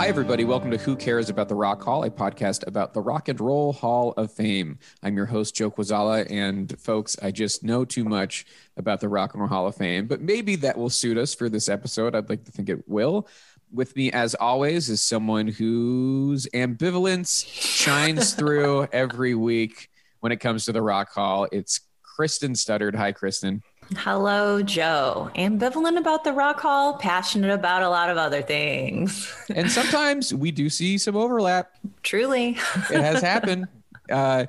Hi, everybody. Welcome to Who Cares About the Rock Hall, a podcast about the Rock and Roll Hall of Fame. I'm your host, Joe Quazala. And folks, I just know too much about the Rock and Roll Hall of Fame, but maybe that will suit us for this episode. I'd like to think it will. With me, as always, is someone whose ambivalence shines through every week when it comes to the Rock Hall. It's Kristen Studdard. Hi, Kristen. Hello, Joe. Ambivalent about the Rock Hall, passionate about a lot of other things. and sometimes we do see some overlap. Truly. it has happened. Uh,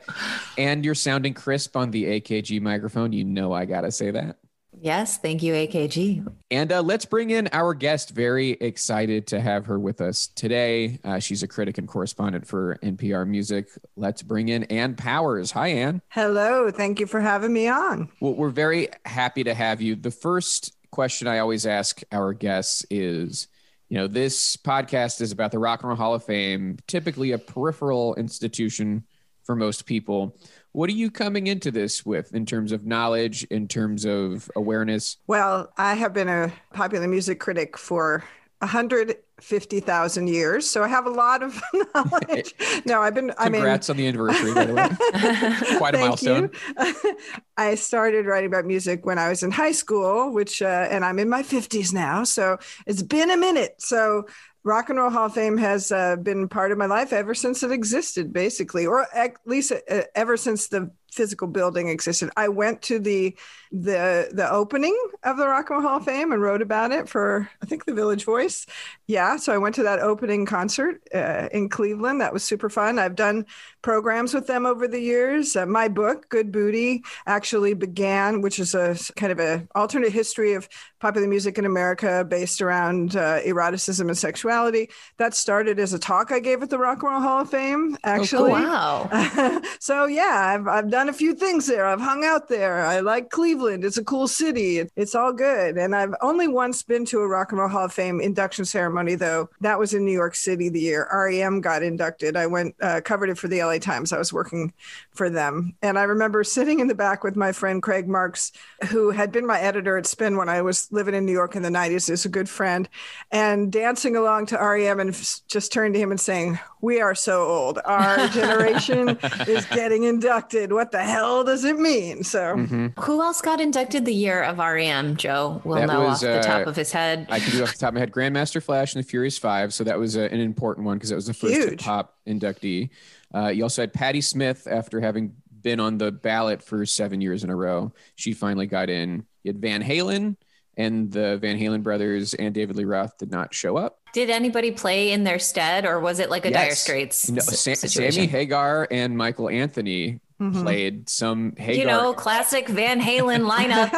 and you're sounding crisp on the AKG microphone. You know, I got to say that. Yes, thank you, AKG. And uh, let's bring in our guest. Very excited to have her with us today. Uh, she's a critic and correspondent for NPR Music. Let's bring in Ann Powers. Hi, Ann. Hello. Thank you for having me on. Well, we're very happy to have you. The first question I always ask our guests is, you know, this podcast is about the Rock and Roll Hall of Fame, typically a peripheral institution for most people. What are you coming into this with in terms of knowledge, in terms of awareness? Well, I have been a popular music critic for 150,000 years, so I have a lot of knowledge. No, I've been. I mean, congrats on the anniversary, by the way. Quite a milestone. You. I started writing about music when I was in high school, which, uh, and I'm in my 50s now, so it's been a minute. So Rock and Roll Hall of Fame has uh, been part of my life ever since it existed, basically, or at least uh, ever since the physical building existed. I went to the the the opening of the Rock and Roll Hall of Fame and wrote about it for I think the Village Voice. Yeah, so I went to that opening concert uh, in Cleveland. That was super fun. I've done programs with them over the years. Uh, my book, Good Booty, actually began, which is a kind of a alternate history of popular music in America based around uh, eroticism and sexuality. That started as a talk I gave at the Rock and Roll Hall of Fame. Actually, oh, wow. so yeah, I've I've done a few things there. I've hung out there. I like Cleveland. It's a cool city. It's all good. And I've only once been to a Rock and Roll Hall of Fame induction ceremony, though. That was in New York City the year REM got inducted. I went uh, covered it for the LA Times. I was working for them, and I remember sitting in the back with my friend Craig Marks, who had been my editor at Spin when I was living in New York in the '90s. Is a good friend, and dancing along to REM, and just turned to him and saying, "We are so old. Our generation is getting inducted. What the hell does it mean? So, mm-hmm. who else got inducted the year of REM? Joe will that know was, off the uh, top of his head. I can do off the top of my head. Grandmaster Flash and the Furious Five. So that was uh, an important one because that was the first hip hop inductee. Uh, you also had Patti Smith after having been on the ballot for seven years in a row. She finally got in. You had Van Halen and the Van Halen brothers and David Lee Roth did not show up. Did anybody play in their stead, or was it like a yes. Dire Straits? No, Sammy Hagar and Michael Anthony mm-hmm. played some Hagar. You know, classic Van Halen lineup.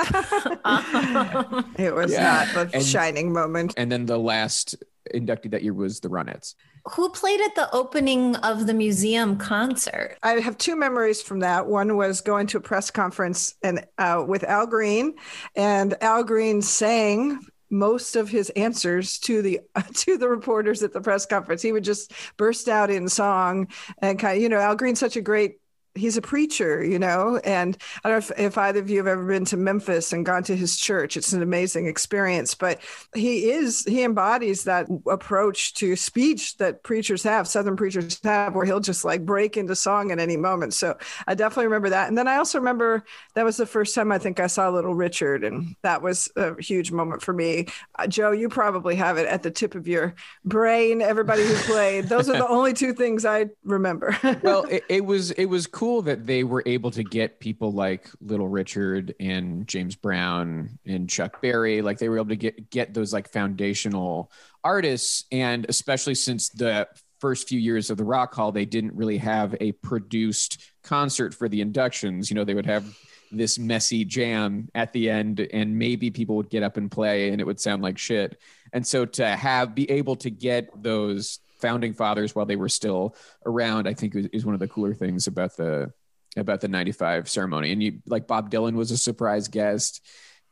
it was yeah. not a and, shining moment. And then the last inductee that year was the Ronettes. Who played at the opening of the museum concert? I have two memories from that. One was going to a press conference and uh, with Al Green, and Al Green sang most of his answers to the to the reporters at the press conference. He would just burst out in song and kind of, you know, Al Green's such a great he's a preacher, you know. And I don't know if, if either of you have ever been to Memphis and gone to his church. It's an amazing experience. But he is he embodies that approach to speech that preachers have, Southern preachers have, where he'll just like break into song at any moment. So I definitely remember that. And then I also remember that was the first time I think I saw Little Richard, and that was a huge moment for me. Uh, Joe, you probably have it at the tip of your brain. Everybody who played, those are the only two things I remember. well, it, it was it was cool that they were able to get people like Little Richard and James Brown and Chuck Berry. Like they were able to get get those like foundational artists, and especially since the first few years of the Rock Hall, they didn't really have a produced concert for the inductions. You know, they would have this messy jam at the end and maybe people would get up and play and it would sound like shit and so to have be able to get those founding fathers while they were still around i think is one of the cooler things about the about the 95 ceremony. And you like bob dylan was a surprise guest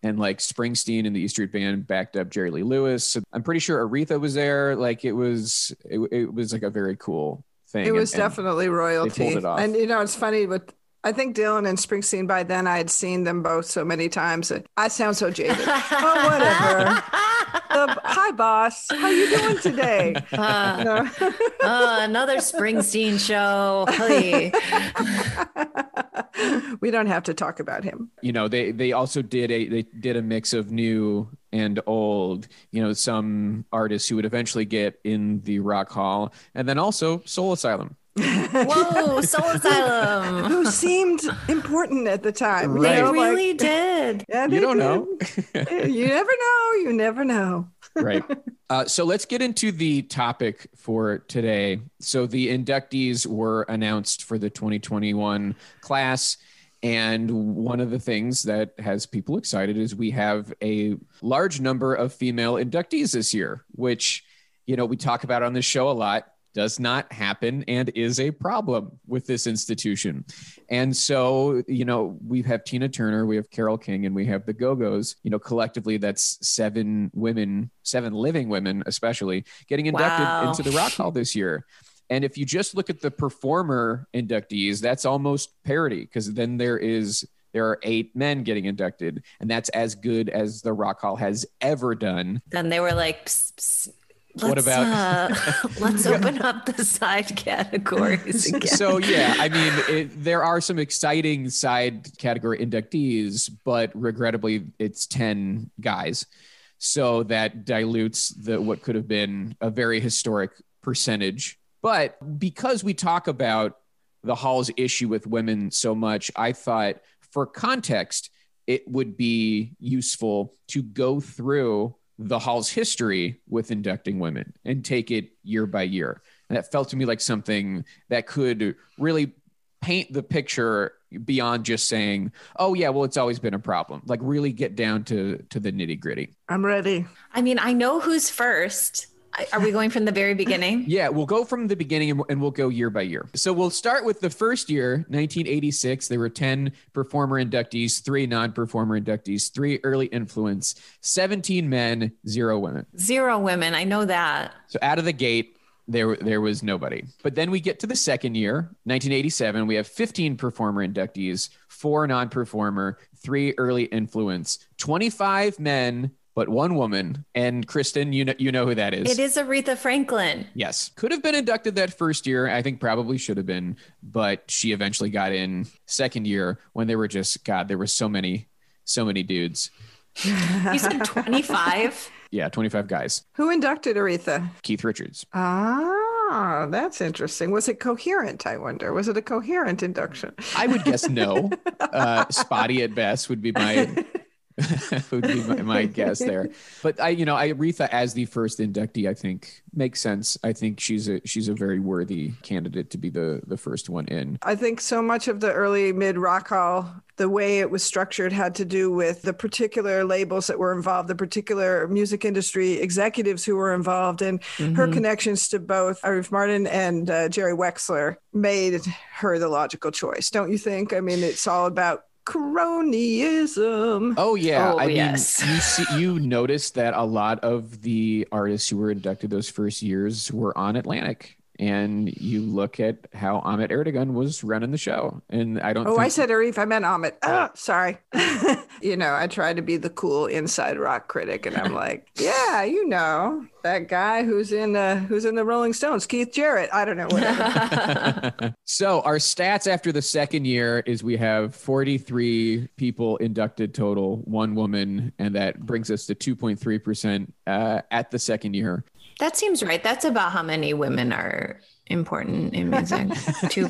and like springsteen and the east street band backed up jerry lee lewis. So i'm pretty sure aretha was there. Like it was it, it was like a very cool thing it was and, definitely royalty. it and you know it's funny with I think Dylan and Springsteen by then I had seen them both so many times I sound so jaded. oh, whatever. Uh, hi, boss. How you doing today? Uh, no. uh, another Springsteen show. Hey. we don't have to talk about him. You know, they they also did a they did a mix of new and old. You know, some artists who would eventually get in the Rock Hall, and then also Soul Asylum. Whoa, Soul Asylum. Who seemed important at the time. Right. They know, really like- did. Yeah, You don't did. know. you never know. You never know. right. Uh, so let's get into the topic for today. So the inductees were announced for the 2021 class. And one of the things that has people excited is we have a large number of female inductees this year, which, you know, we talk about on this show a lot does not happen and is a problem with this institution. And so, you know, we have Tina Turner, we have Carole King, and we have the Go Go's. You know, collectively, that's seven women, seven living women, especially getting inducted Wow. into the Rock Hall this year. And if you just look at the performer inductees, that's almost parity because then there is there are eight men getting inducted, and that's as good as the Rock Hall has ever done. Then they were like, "Psst, psst, What let's, about- uh, let's open up the side categories again. So yeah, I mean, it, there are some exciting side category inductees, but regrettably, it's ten guys, so that dilutes the what could have been a very historic percentage. But because we talk about the hall's issue with women so much, I thought for context, it would be useful to go through the hall's history with inducting women and take it year by year. And that felt to me like something that could really paint the picture beyond just saying, "Oh yeah, well it's always been a problem." Like really get down to to the nitty gritty. I'm ready. I mean, I know who's first. Are we going from the very beginning? Yeah, we'll go from the beginning and, we'll go year by year. So we'll start with the first year, 1986. There were 10 performer inductees, three non-performer inductees, three early influence, 17 men, zero women. Zero women. I know that. So out of the gate, there there was nobody. But then we get to the second year, 1987. We have 15 performer inductees, four non-performer, three early influence, 25 men, but one woman. And Kristen, you know you know who that is. It is Aretha Franklin. Yes. Could have been inducted that first year. I think probably should have been, but she eventually got in second year when there were just God, there were so many, so many dudes. You said 25? Yeah, 25 guys. Who inducted Aretha? Keith Richards. Ah, that's interesting. Was it coherent? I wonder. Was it a coherent induction? I would guess no. Uh, spotty at best would be my would be my, my guess there. But I, you know, I Aretha as the first inductee, I think makes sense. I think she's a she's a very worthy candidate to be the the first one in. I think so much of the early mid rock hall, the way it was structured had to do with the particular labels that were involved, the particular music industry executives who were involved, and her connections to both Arif Mardin and uh, Jerry Wexler made her the logical choice. Don't you think? I mean, it's all about cronyism. Oh yeah, Oh, I mean, you see, you noticed that a lot of the artists who were inducted those first years were on Atlantic, and you look at how Ahmet Ertegun was running the show. And I don't. Oh, think- I said Arif. I meant Ahmet. Oh, sorry. you know, I try to be the cool inside rock critic, and I'm like, yeah, you know, that guy who's in the who's in the Rolling Stones, Keith Jarrett. I don't know whatever. so our stats after the second year is we have 43 people inducted total, one woman, and that brings us to 2.3 percent uh, at the second year. That seems right. That's about how many women are important in music. Two.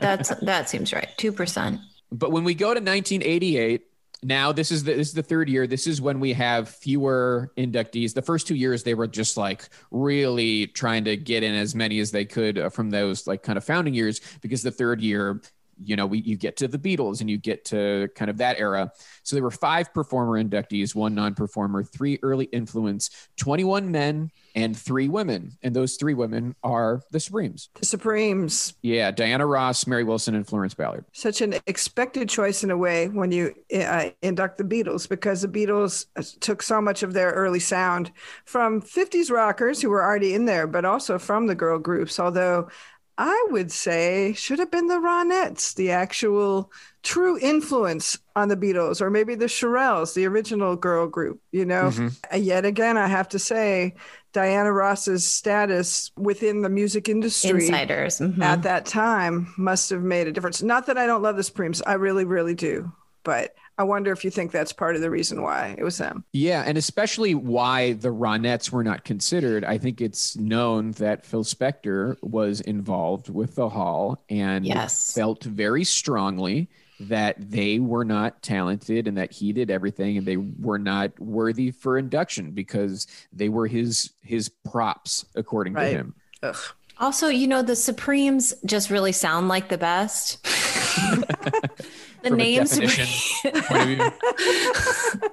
That's that seems right. Two percent. But when we go to 1988, now this is the this is the third year. This is when we have fewer inductees. The first two years they were just like really trying to get in as many as they could uh, from those like kind of founding years because the third year you know, we you get to the Beatles and you get to kind of that era. So there were five performer inductees, one non-performer, three early influence, 21 men and three women. And those three women are the Supremes. The Supremes. Yeah, Diana Ross, Mary Wilson, and Florence Ballard. Such an expected choice in a way when you uh, induct the Beatles because the Beatles uh, took so much of their early sound from 50s rockers who were already in there, but also from the girl groups. Although I would say should have been the Ronettes, the actual true influence on the Beatles, or maybe the Shirelles, the original girl group. You know, mm-hmm. yet again, I have to say, Diana Ross's status within the music industry insiders mm-hmm. at that time must have made a difference. Not that I don't love the Supremes, I really, really do, but I wonder if you think that's part of the reason why it was them. Yeah, and especially why the Ronettes were not considered. I think it's known that Phil Spector was involved with the Hall and yes. felt very strongly that they were not talented and that he did everything and they were not worthy for induction because they were his his props according right. to him. Ugh. Also, you know, the Supremes just really sound like the best. the From names a definition point of view.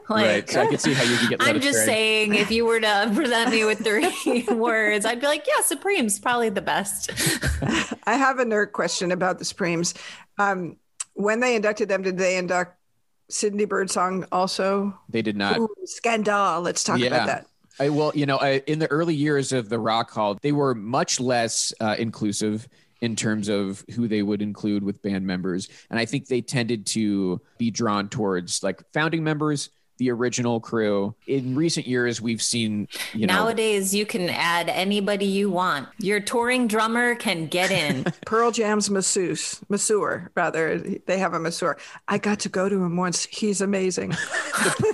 like, right. So I can see how you could get. I'm just astray. saying, if you were to present me with three words, I'd be like, yeah, Supreme's probably the best. I have a nerd question about the Supremes. Um, when they inducted them, did they induct Cindy Birdsong also? They did not. Ooh, scandal. Let's talk Yeah. about that. I, well, you know, I, in the early years of the Rock Hall, they were much less uh, inclusive in terms of who they would include with band members, and I think they tended to be drawn towards like founding members, the original crew. In recent years, we've seen, you know, Nowadays, you can add anybody you want. Your touring drummer can get in. Pearl Jam's masseuse, masseur, rather. They have a masseur. I got to go to him once. He's amazing.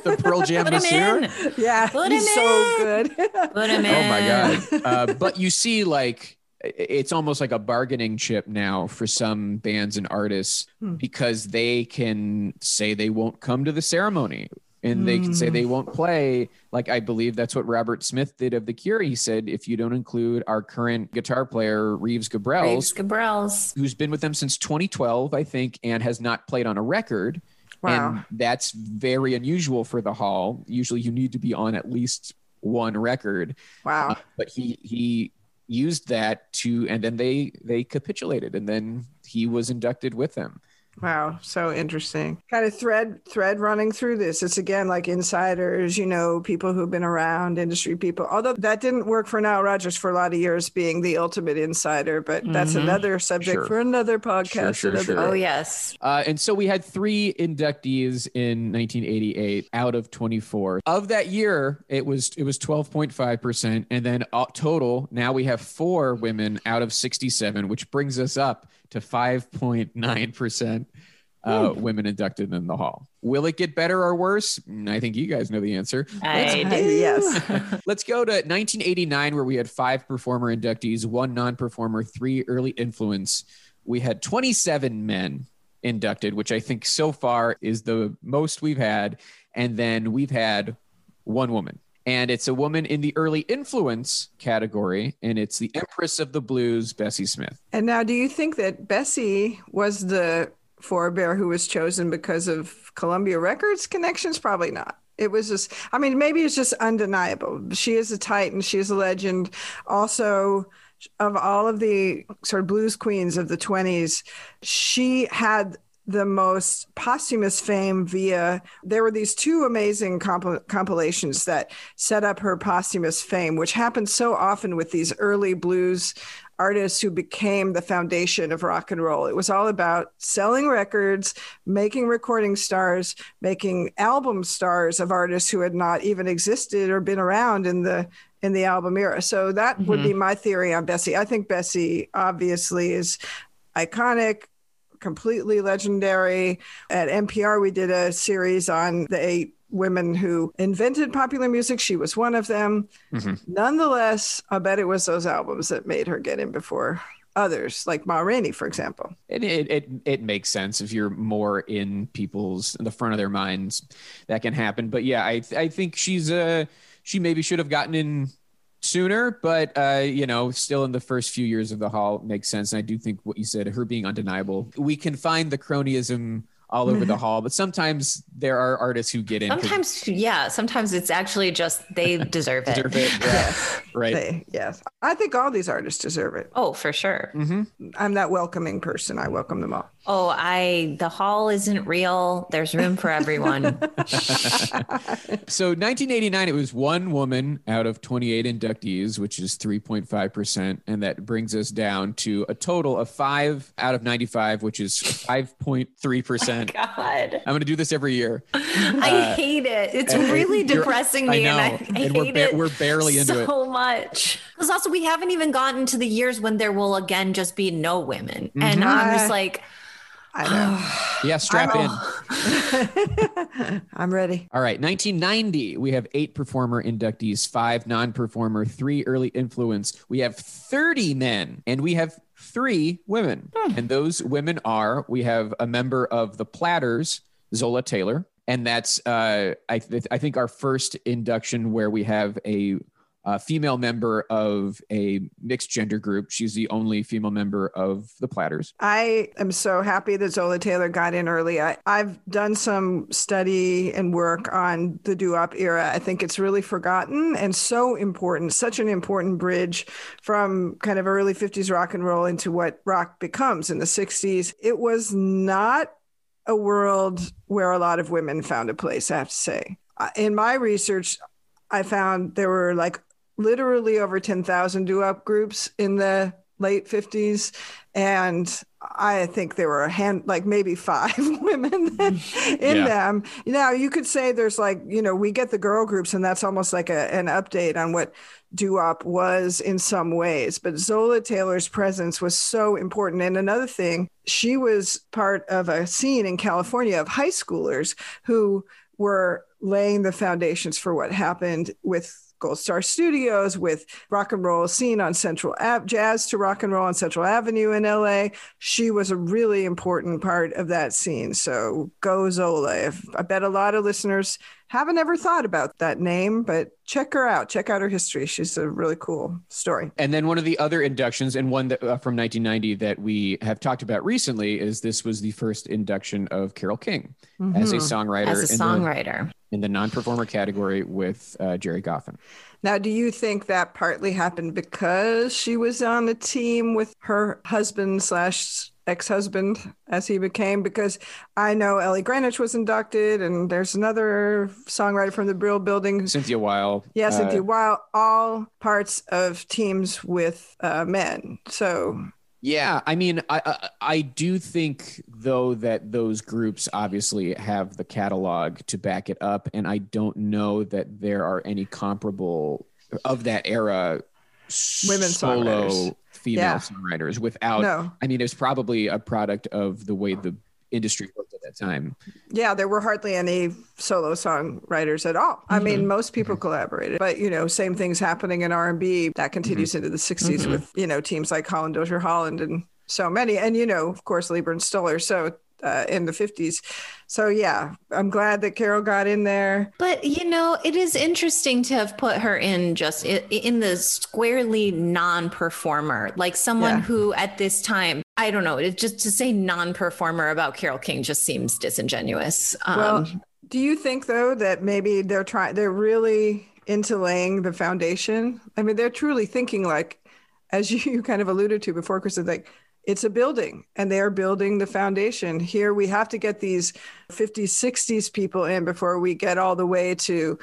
the Pearl Jam Put him masseur. in. yeah, Put he's him so in. good. Put him in. Oh my god! Uh, but you see, like it's almost like a bargaining chip now for some bands and artists because they can say they won't come to the ceremony and they can say they won't play. Like I believe that's what Robert Smith did of the Cure. He said, if you don't include our current guitar player Reeves Gabrels, Reeves Gabrels. who's been with them since 2012, I think, and has not played on a record. Wow. And that's very unusual for the hall. Usually you need to be on at least one record. Wow. Uh, but he he used that to and then they they capitulated and then he was inducted with them. Wow, so interesting. Kind of thread thread running through this. It's again like insiders, you know, people who've been around, industry people. Although that didn't work for Nile Rodgers for a lot of years being the ultimate insider, but that's another subject Sure. for another podcast. sure, another sure. day. Oh, yes. Uh, and so we had three inductees in 1988 out of 24. Of that year, it was it was 12.5 percent, and then uh, total now we have four women out of 67, which brings us up to 5.9 percent. Uh, women inducted in the hall. Will it get better or worse? Mm, I think you guys know the answer. I Uh, do. yes. Let's go to 1989, where we had five performer inductees, one non performer, three early influence. We had 27 men inducted, which I think so far is the most we've had. And then we've had one woman. And it's a woman in the early influence category, and it's the Empress of the Blues, Bessie Smith. And now, do you think that Bessie was the forebear who was chosen because of Columbia Records connections? Probably not. It was just, I mean, maybe it's just undeniable. She is a titan. She is a legend. Also, of all of the sort of blues queens of the 20s, she had the most posthumous fame via there were these two amazing comp- compilations that set up her posthumous fame, which happened so often with these early blues artists who became the foundation of rock and roll. It was all about selling records, making recording stars, making album stars of artists who had not even existed or been around in the in the album era. So that mm-hmm. would be my theory on Bessie. I think Bessie obviously is iconic, completely legendary. At NPR, we did a series on the eight women who invented popular music. She was one of them. Mm-hmm. Nonetheless, I bet it was those albums that made her get in before others, like Ma Rainey, for example. It, it, it, it, makes sense if you're more in people's, in the front of their minds, that can happen. But yeah, I, I think she's, uh, she maybe should have gotten in sooner, but uh, you know, still in the first few years of the hall makes sense. And I do think what you said, her being undeniable, we can find the cronyism all over the hall, but sometimes there are artists who get in. Sometimes, yeah. Sometimes it's actually just they deserve it. deserve it. Yeah. right. They, yes. I think all these artists deserve it. Oh, for sure. Mm-hmm. I'm that welcoming person. I welcome them all. Oh, I the hall isn't real. There's room for everyone. so 1989, it was one woman out of 28 inductees, which is 3.5 percent, and that brings us down to a total of five out of 95, which is 5.3 percent. God, I'm going to do this every year. I uh, hate it. It's really depressing me, I and I, I and hate we're ba- it. We're barely into so it so much. Because also, we haven't even gotten to the years when there will again just be no women, mm-hmm. and I'm just like. I know. yeah, strap in. I'm ready. All right, 1990. We have eight performer inductees, five non-performer, three early influence. We have 30 men, and we have three women. Hmm. And those women are: we have a member of the Platters, Zola Taylor, and that's uh, I, th- I think our first induction where we have a uh, female member of a mixed gender group. She's the only female member of the Platters. I am so happy that Zola Taylor got in early. I, have done some study and work on the doo-wop era. I think it's really forgotten and so important, such an important bridge from kind of early 50s rock and roll into what rock becomes in the 60s. It was not a world where a lot of women found a place, I have to say. In my research, I found there were like literally over 10,000 doo-wop groups in the late 50s and I think there were a hand, like maybe five women in yeah. them. Now you could say there's like, you know, we get the girl groups, and that's almost like a, an update on what doo-wop was in some ways. But Zola Taylor's presence was so important. And another thing, she was part of a scene in California of high schoolers who were laying the foundations for what happened with Gold Star Studios with rock and roll scene on Central Ave, jazz to rock and roll on Central Avenue in LA. She was a really important part of that scene. So go Zola. I bet a lot of listeners haven't ever thought about that name, but check her out. Check out her history. She's a really cool story. And then one of the other inductions, and one that, uh, from 1990 that we have talked about recently, is this was the first induction of Carole King mm-hmm. as a songwriter. As a songwriter. In the, the non-performer category with uh, Gerry Goffin. Now, do you think that partly happened because she was on the team with her husband slash ex-husband as he became because I know Ellie Greenwich was inducted and there's another songwriter from the Brill building Cynthia Weil. Yeah Cynthia uh, Weil. All parts of teams with uh, men. So yeah I mean I, I I do think though that those groups obviously have the catalog to back it up and I don't know that there are any comparable of that era women solo songwriters female yeah. songwriters without no. I mean it's probably a product of the way the industry worked at that time. Yeah, there were hardly any solo songwriters at all. Mm-hmm. I mean, most people mm-hmm. collaborated, but you know, same things happening in R&B that continues mm-hmm. into the 60s mm-hmm. with, you know, teams like Holland Dozier Holland and so many and you know, of course Leiber and Stoller. So uh, in the 50s. So yeah, I'm glad that Carole got in there. But you know, it is interesting to have put her in just in the squarely non-performer, like someone yeah. who at this time, I don't know, it just to say non-performer about Carole King just seems disingenuous. Um, well, do you think though that maybe they're trying, they're really into laying the foundation? I mean, they're truly thinking like, as you kind of alluded to before, Chris, like it's a building and they're building the foundation. Here we have to get these 50s, 60s people in before we get all the way to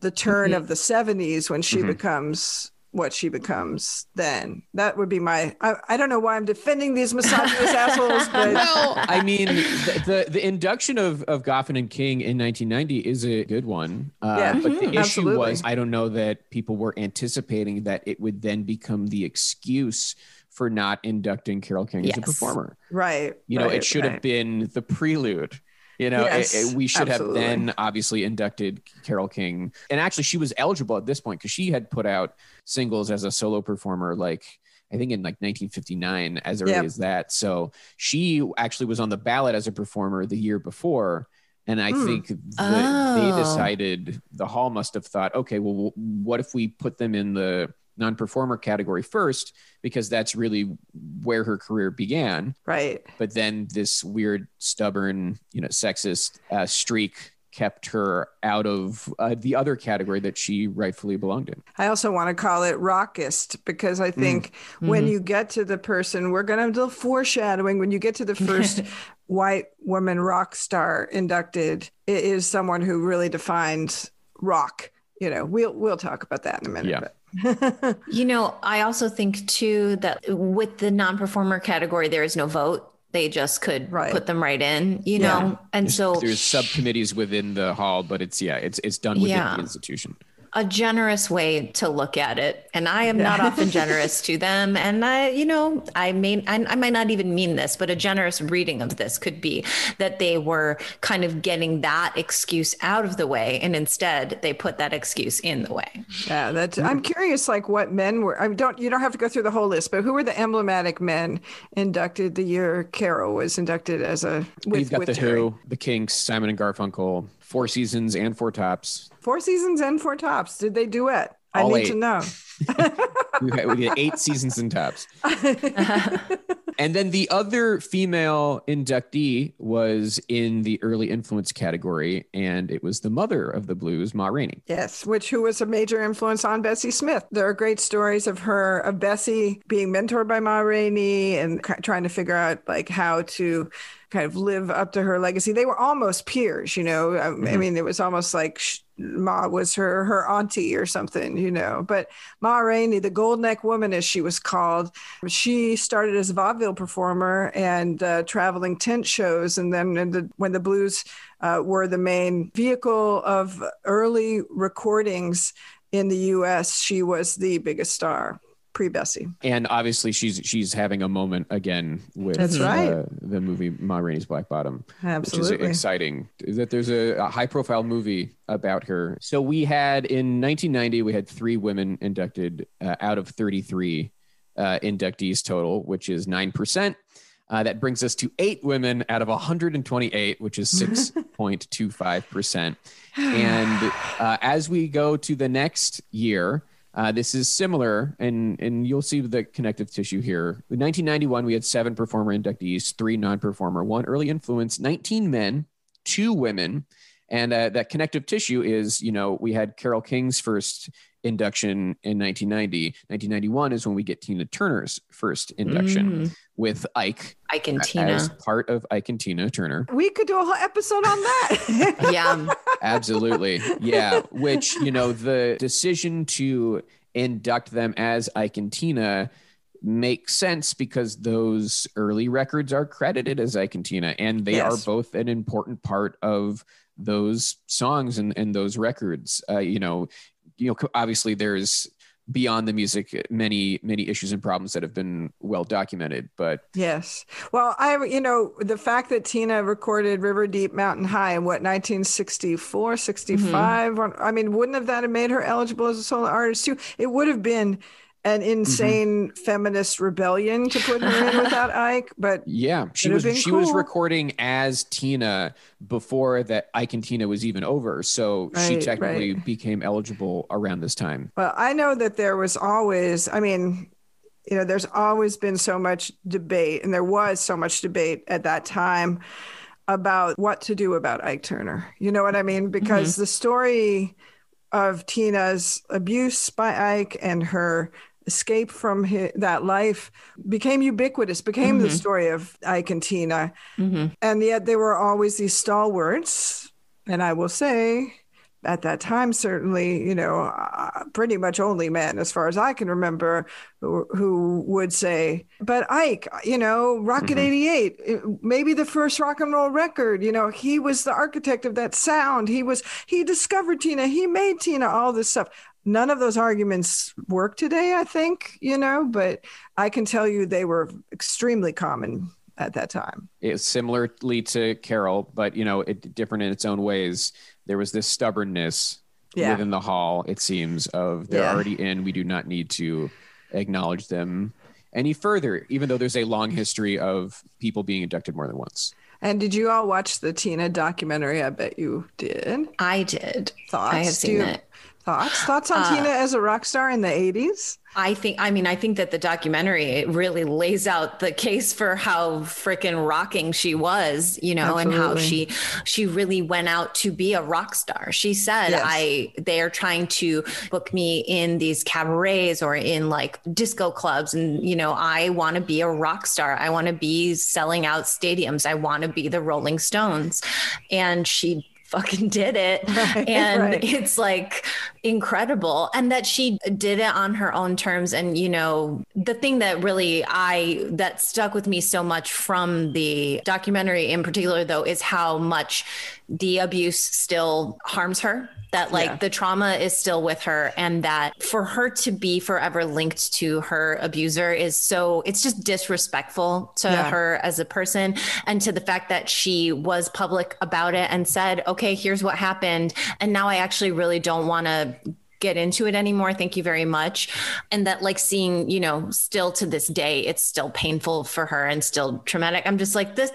the turn mm-hmm. of the 70s when she mm-hmm. becomes what she becomes then. That would be my. I, I don't know why I'm defending these misogynist assholes, but well, I mean, the, the, the induction of of Goffin and King in 1990 is a good one. Uh, yeah, but the mm-hmm. issue Absolutely. was I don't know that people were anticipating that it would then become the excuse for not inducting Carole King yes. as a performer. Right. You know, right, it should right. have been the prelude. You know, yes, it, it, we should absolutely. have then obviously inducted Carole King. And actually, she was eligible at this point because she had put out singles as a solo performer, like I think in like 1959, as early yep. as that. So she actually was on the ballot as a performer the year before. And I mm. think that oh. they decided the hall must have thought, okay, well, what if we put them in the non-performer category first because that's really where her career began right but then this weird stubborn you know sexist uh, streak kept her out of uh, the other category that she rightfully belonged in. I also want to call it rockist because I think mm. when mm-hmm. you get to the person, we're going to do foreshadowing. When you get to the first white woman rock star inducted, it is someone who really defined rock. You know, we'll we'll talk about that in a minute. Yeah. But you know, I also think too that with the non-performer category, there is no vote. They just could right. put them right in, you yeah. know. And there's, so there's subcommittees within the hall, but it's yeah, it's it's done within yeah. the institution a generous way to look at it. And I am yeah. not often generous to them. And I, you know, I mean, I, I, might not even mean this, but a generous reading of this could be that they were kind of getting that excuse out of the way. And instead they put that excuse in the way. Yeah. That's, I'm mm-hmm. curious, like what men were, I don't, you don't have to go through the whole list, but who were the emblematic men inducted the year Carole was inducted as a, with, You've got with the Terry. Who, the Kinks, Simon and Garfunkel, Four Seasons and Four Tops. Four Seasons and Four Tops. Did they duet? All I need eight. to know. we, we get eight seasons and tops. and then the other female inductee was in the early influence category, and it was the mother of the blues, Ma Rainey. Yes, which who was a major influence on Bessie Smith. There are great stories of her, of Bessie being mentored by Ma Rainey and trying to figure out like how to kind of live up to her legacy. They were almost peers, you know. I, mm-hmm. I mean, it was almost like Ma was her her auntie or something, you know. But Ma Rainey, the Gold Neck Woman, as she was called, she started as a vaudeville performer and uh, traveling tent shows, and then the, when the blues uh, were the main vehicle of early recordings in the U.S., she was the biggest star pre Bessie. And obviously, she's she's having a moment again with That's right. Uh, the movie Ma Rainey's Black Bottom. Absolutely. Which is exciting that there's a, a high profile movie about her. So we had in 1990, we had three women inducted uh, out of 33 uh, inductees total, which is 9%. Uh, that brings us to eight women out of 128, which is 6.25%. and uh, as we go to the next year, uh, this is similar, and and you'll see the connective tissue here. In 1991, we had seven performer inductees, three non-performer, one early influence, 19 men, two women, and uh, that connective tissue is, you know, we had Carole King's first induction in 1990. 1991 is when we get Tina Turner's first induction mm. with Ike. Ike and Tina. As part of Ike and Tina Turner. We could do a whole episode on that. yeah. Absolutely. Yeah. Which, you know, the decision to induct them as Ike and Tina makes sense because those early records are credited as Ike and Tina, and they yes. are both an important part of those songs and, and those records. Uh, you know, you know, obviously there's beyond the music many many issues and problems that have been well documented but yes well i you know the fact that tina recorded river deep mountain high in what 1964 65 mm-hmm. i mean wouldn't have that have made her eligible as a solo artist too it would have been an mm-hmm. insane mm-hmm. feminist rebellion to put her in without Ike. But yeah, she was she cool. was recording as Tina before that Ike and Tina was even over. So right, she technically right. became eligible around this time. Well, I know that there was always, I mean, you know, there's always been so much debate, and there was so much debate at that time about what to do about Ike Turner. You know what I mean? Because mm-hmm. the story of Tina's abuse by Ike and her escape from his, that life became ubiquitous, became mm-hmm. the story of Ike and Tina. Mm-hmm. And yet they were always these stalwarts. And I will say, at that time, certainly, you know, uh, pretty much only men, as far as I can remember, who, who would say, but Ike, you know, Rocket mm-hmm. 88, maybe the first rock and roll record, you know, he was the architect of that sound. He was, he discovered Tina, he made Tina, all this stuff. None of those arguments work today, I think, you know, but I can tell you they were extremely common at that time. It's similarly to Carole, but you know, it different in its own ways there was this stubbornness yeah. within the hall, it seems, of they're yeah. already in. We do not need to acknowledge them any further, even though there's a long history of people being inducted more than once. And did you all watch the Tina documentary? I bet you did. I did. Thoughts? I have seen you, it. Thoughts? Thoughts on uh, Tina as a rock star in the 80s? I think, I mean, I think that the documentary really lays out the case for how freaking rocking she was, you know, Absolutely. and how she, she really went out to be a rock star. She said, yes. I, they are trying to book me in these cabarets or in like disco clubs. And, you know, I want to be a rock star. I want to be selling out stadiums. I want to be the Rolling Stones. And she fucking did it. Right, and right. it's like incredible. And that she did it on her own terms. And, you know, the thing that really I, that stuck with me so much from the documentary in particular, though, is how much the abuse still harms her that like yeah. the trauma is still with her and that for her to be forever linked to her abuser is so it's just disrespectful to yeah. her as a person and to the fact that she was public about it and said okay here's what happened and now i actually really don't want to get into it anymore. Thank you very much. And that, like, seeing, you know, still to this day, it's still painful for her and still traumatic. I'm just like, this,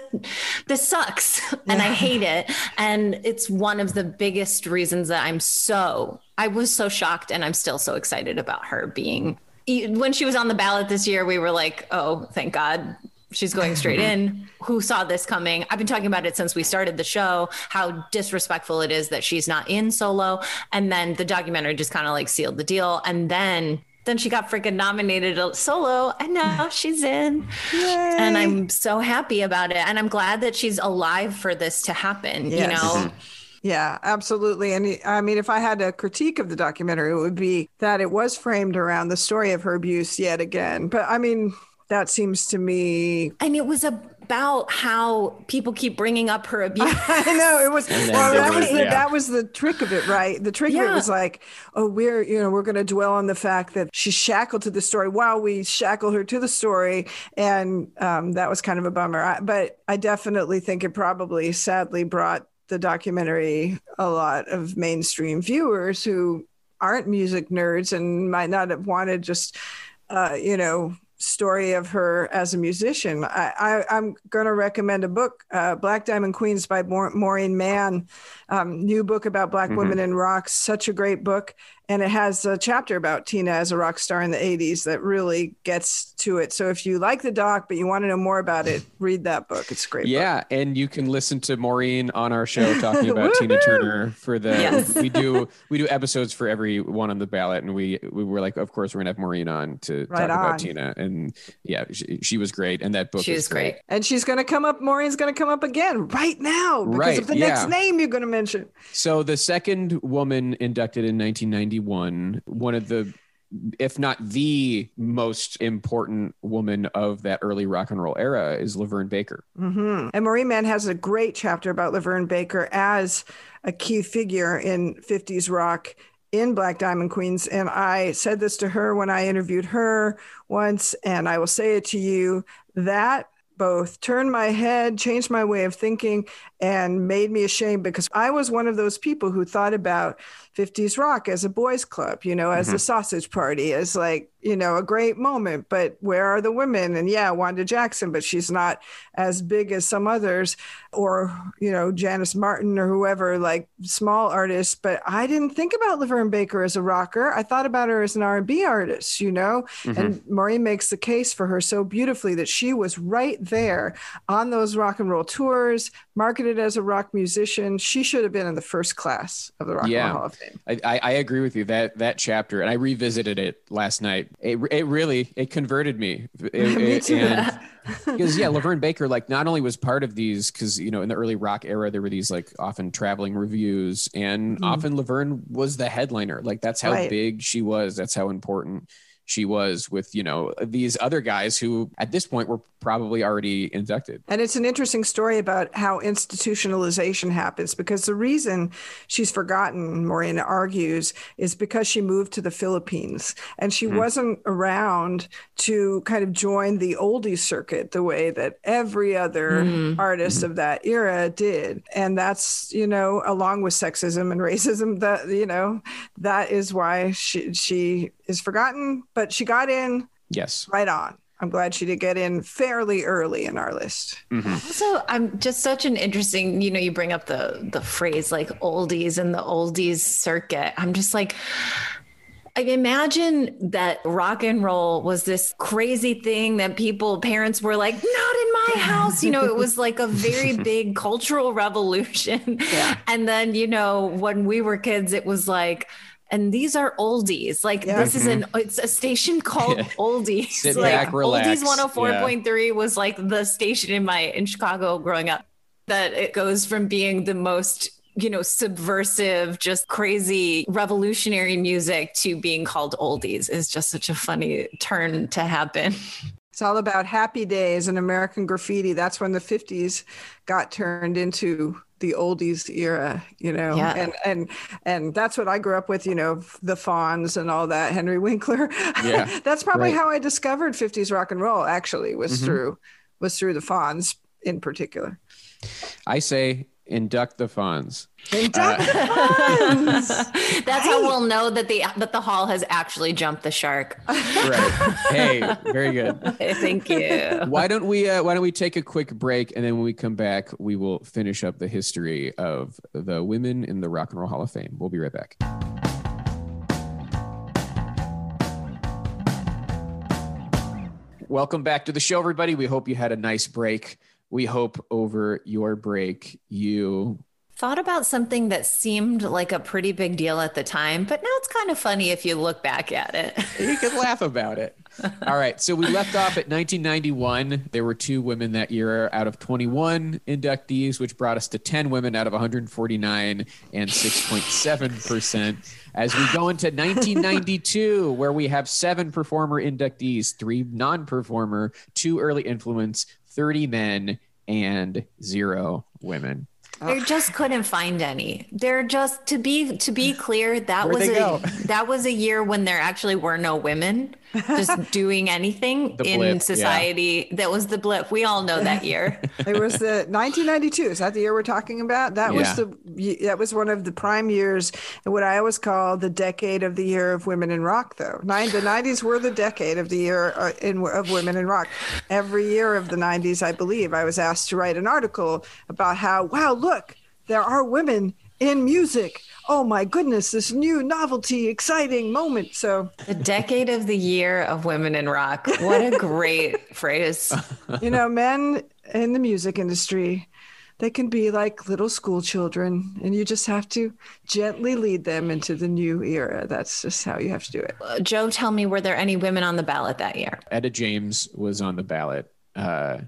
this sucks and I hate it. And it's one of the biggest reasons that I'm so, I was so shocked and I'm still so excited about her being when she was on the ballot this year, we were like, oh, thank God she's going straight in. Who saw this coming? I've been talking about it since we started the show, how disrespectful it is that she's not in solo. And then the documentary just kind of like sealed the deal. And then then she got freaking nominated solo and now she's in Yay. and i'm so happy about it and i'm glad that she's alive for this to happen yes. you know mm-hmm. Yeah, absolutely. And I mean, if I had a critique of the documentary, it would be that it was framed around the story of her abuse yet again. But I mean, that seems to me. And it was about how people keep bringing up her abuse. I know it was. Well, that was, the, yeah. that was the trick of it, right? The trick yeah. of it was like, oh, we're you know we're going to dwell on the fact that she's shackled to the story while we shackle her to the story, and um, that was kind of a bummer. I, but I definitely think it probably, sadly, brought the documentary a lot of mainstream viewers who aren't music nerds and might not have wanted just uh, you know story of her as a musician. I, am going to recommend a book, uh, Black Diamond Queens by Maureen Mahon, um, new book about Black mm-hmm. women in rock. Such a great book and it has a chapter about Tina as a rock star in the 80s that really gets to it. So if you like the doc but you want to know more about it, read that book. It's great. Yeah, book. and you can listen to Maureen on our show talking about Tina Turner for the yes. we do we do episodes for every one on the ballot and we we were like of course we're going to have Maureen on to right talk on. about Tina and yeah, she, she, was great and that book she was great. great. And she's going to come up Maureen's going to come up again right now because right, of the yeah. next name you're going to mention. So the second woman inducted in 1991, one of the if not the most important woman of that early rock and roll era is LaVern Baker. Mm-hmm. And Maureen Mahon has a great chapter about LaVern Baker as a key figure in 50s rock in Black Diamond Queens. And I said this to her when I interviewed her once, and I will say it to you that both turned my head, changed my way of thinking, and made me ashamed because I was one of those people who thought about 50s rock as a boys club, you know, as mm-hmm. a sausage party, as like, you know, a great moment. But where are the women? And yeah, Wanda Jackson, but she's not as big as some others, or, you know, Janis Martin or whoever, like small artists. But I didn't think about LaVern Baker as a rocker. I thought about her as an R&B artist, you know, mm-hmm. and Maureen makes the case for her so beautifully that she was right there on those rock and roll tours, marketed as a rock musician. She should have been in the first class of the Rock Yeah. and Roll Hall of Fame. I, I, agree with you that that chapter, and I revisited it last night. It, it really it converted me. It- Me too. and- because yeah, LaVern Baker like not only was part of these because you know in the early rock era there were these like often traveling reviews, and mm-hmm. often LaVern was the headliner. Like that's how Right. big she was. That's how important she was with you know these other guys who at this point were probably already inducted. And it's an interesting story about how institutionalization happens because the reason she's forgotten, Maureen argues, is because she moved to the Philippines and she hmm. wasn't around to kind of join the oldie circuit the way that every other hmm. artist of that era did. And that's, you know, along with sexism and racism, that, you know, that is why she, she is forgotten, but she got in Yes. right on. I'm glad she did get in fairly early in our list. Mm-hmm. Also, I'm just such an interesting, you know, you bring up the the phrase like oldies and the oldies circuit. I'm just like I imagine that rock and roll was this crazy thing that people, parents were like, not in my house. You know, it was like a very big cultural revolution. And then, you know, when we were kids, it was like, and these are oldies. Like Yeah. this is an mm-hmm. it's a station called Oldies. Sit like back, relax. Oldies 104.3 was like the station in my in Chicago growing up. That it goes from being the most you know subversive just crazy revolutionary music to being called oldies is just such a funny turn to happen It's all about happy days and American graffiti. That's when the 50s got turned into the oldies era, you know. Yeah. And and and that's what I grew up with, you know, the Fonz and all that, Henry Winkler. Yeah. that's probably Right. how I discovered 50s rock and roll actually was mm-hmm. through was through the Fonz in particular. I say induct the Fonz. Induct the Fonz! that's how we'll know that the that the hall has actually jumped the shark Right. hey, very good. thank you Why don't we uh, why don't we take a quick break and then when we come back we will finish up the history of the women in the Rock and Roll Hall of Fame. We'll be right back. Welcome back to the show everybody. We hope you had a nice break. We hope over your break you thought about something that seemed like a pretty big deal at the time but now it's kind of funny if you look back at it you can laugh about it. All right. So we left off at 1991. There were two women that year out of 21 inductees, which brought us to 10 women out of 149 and 6.7%. As we go into 1992, where we have seven performer inductees, three non performer, two early influence, 30 men, and zero women. They just couldn't find any. They're just to be to be clear, that Where'd was a go? that was a year when there actually were no women just doing anything The in blip, yeah. society. That was the blip. We all know that year. It was the 1992. Is that the year we're talking about? That Yeah. was the that was one of the prime years, and what I always call the decade of the year of women in rock. Though Nine, the 90s were the decade of the year uh, in, of women in rock. Every year of the 90s, I believe, I was asked to write an article about how wow, look, there are women in music. Oh my goodness, this new novelty, exciting moment. So the decade of the year of women in rock. What a great phrase. you know, men in the music industry, they can be like little school children, and you just have to gently lead them into the new era. That's just how you have to do it. Uh, Joe, tell me, were there any women on the ballot that year? Etta James was on the ballot. Uh,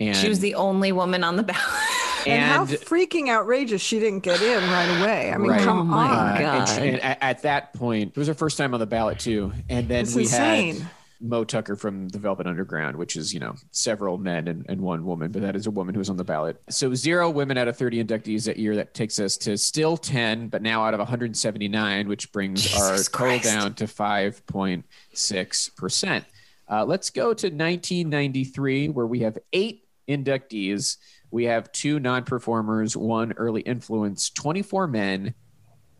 and She was the only woman on the ballot. And, how freaking outrageous she didn't get in right away. I mean, Right. come Oh on. Uh, and, God. and at, at that point, it was her first time on the ballot too. And then It's we insane. had Moe Tucker from the Velvet Underground, which is you know several men and, and one woman, but that is a woman who was on the ballot. So zero women out of 30 inductees that year. That takes us to still 10, but now out of 179, which brings our Jesus total down to 5.6 percent. Uh, let's go to 1993, where we have eight inductees. We have two non-performers, one early influence, 24 men,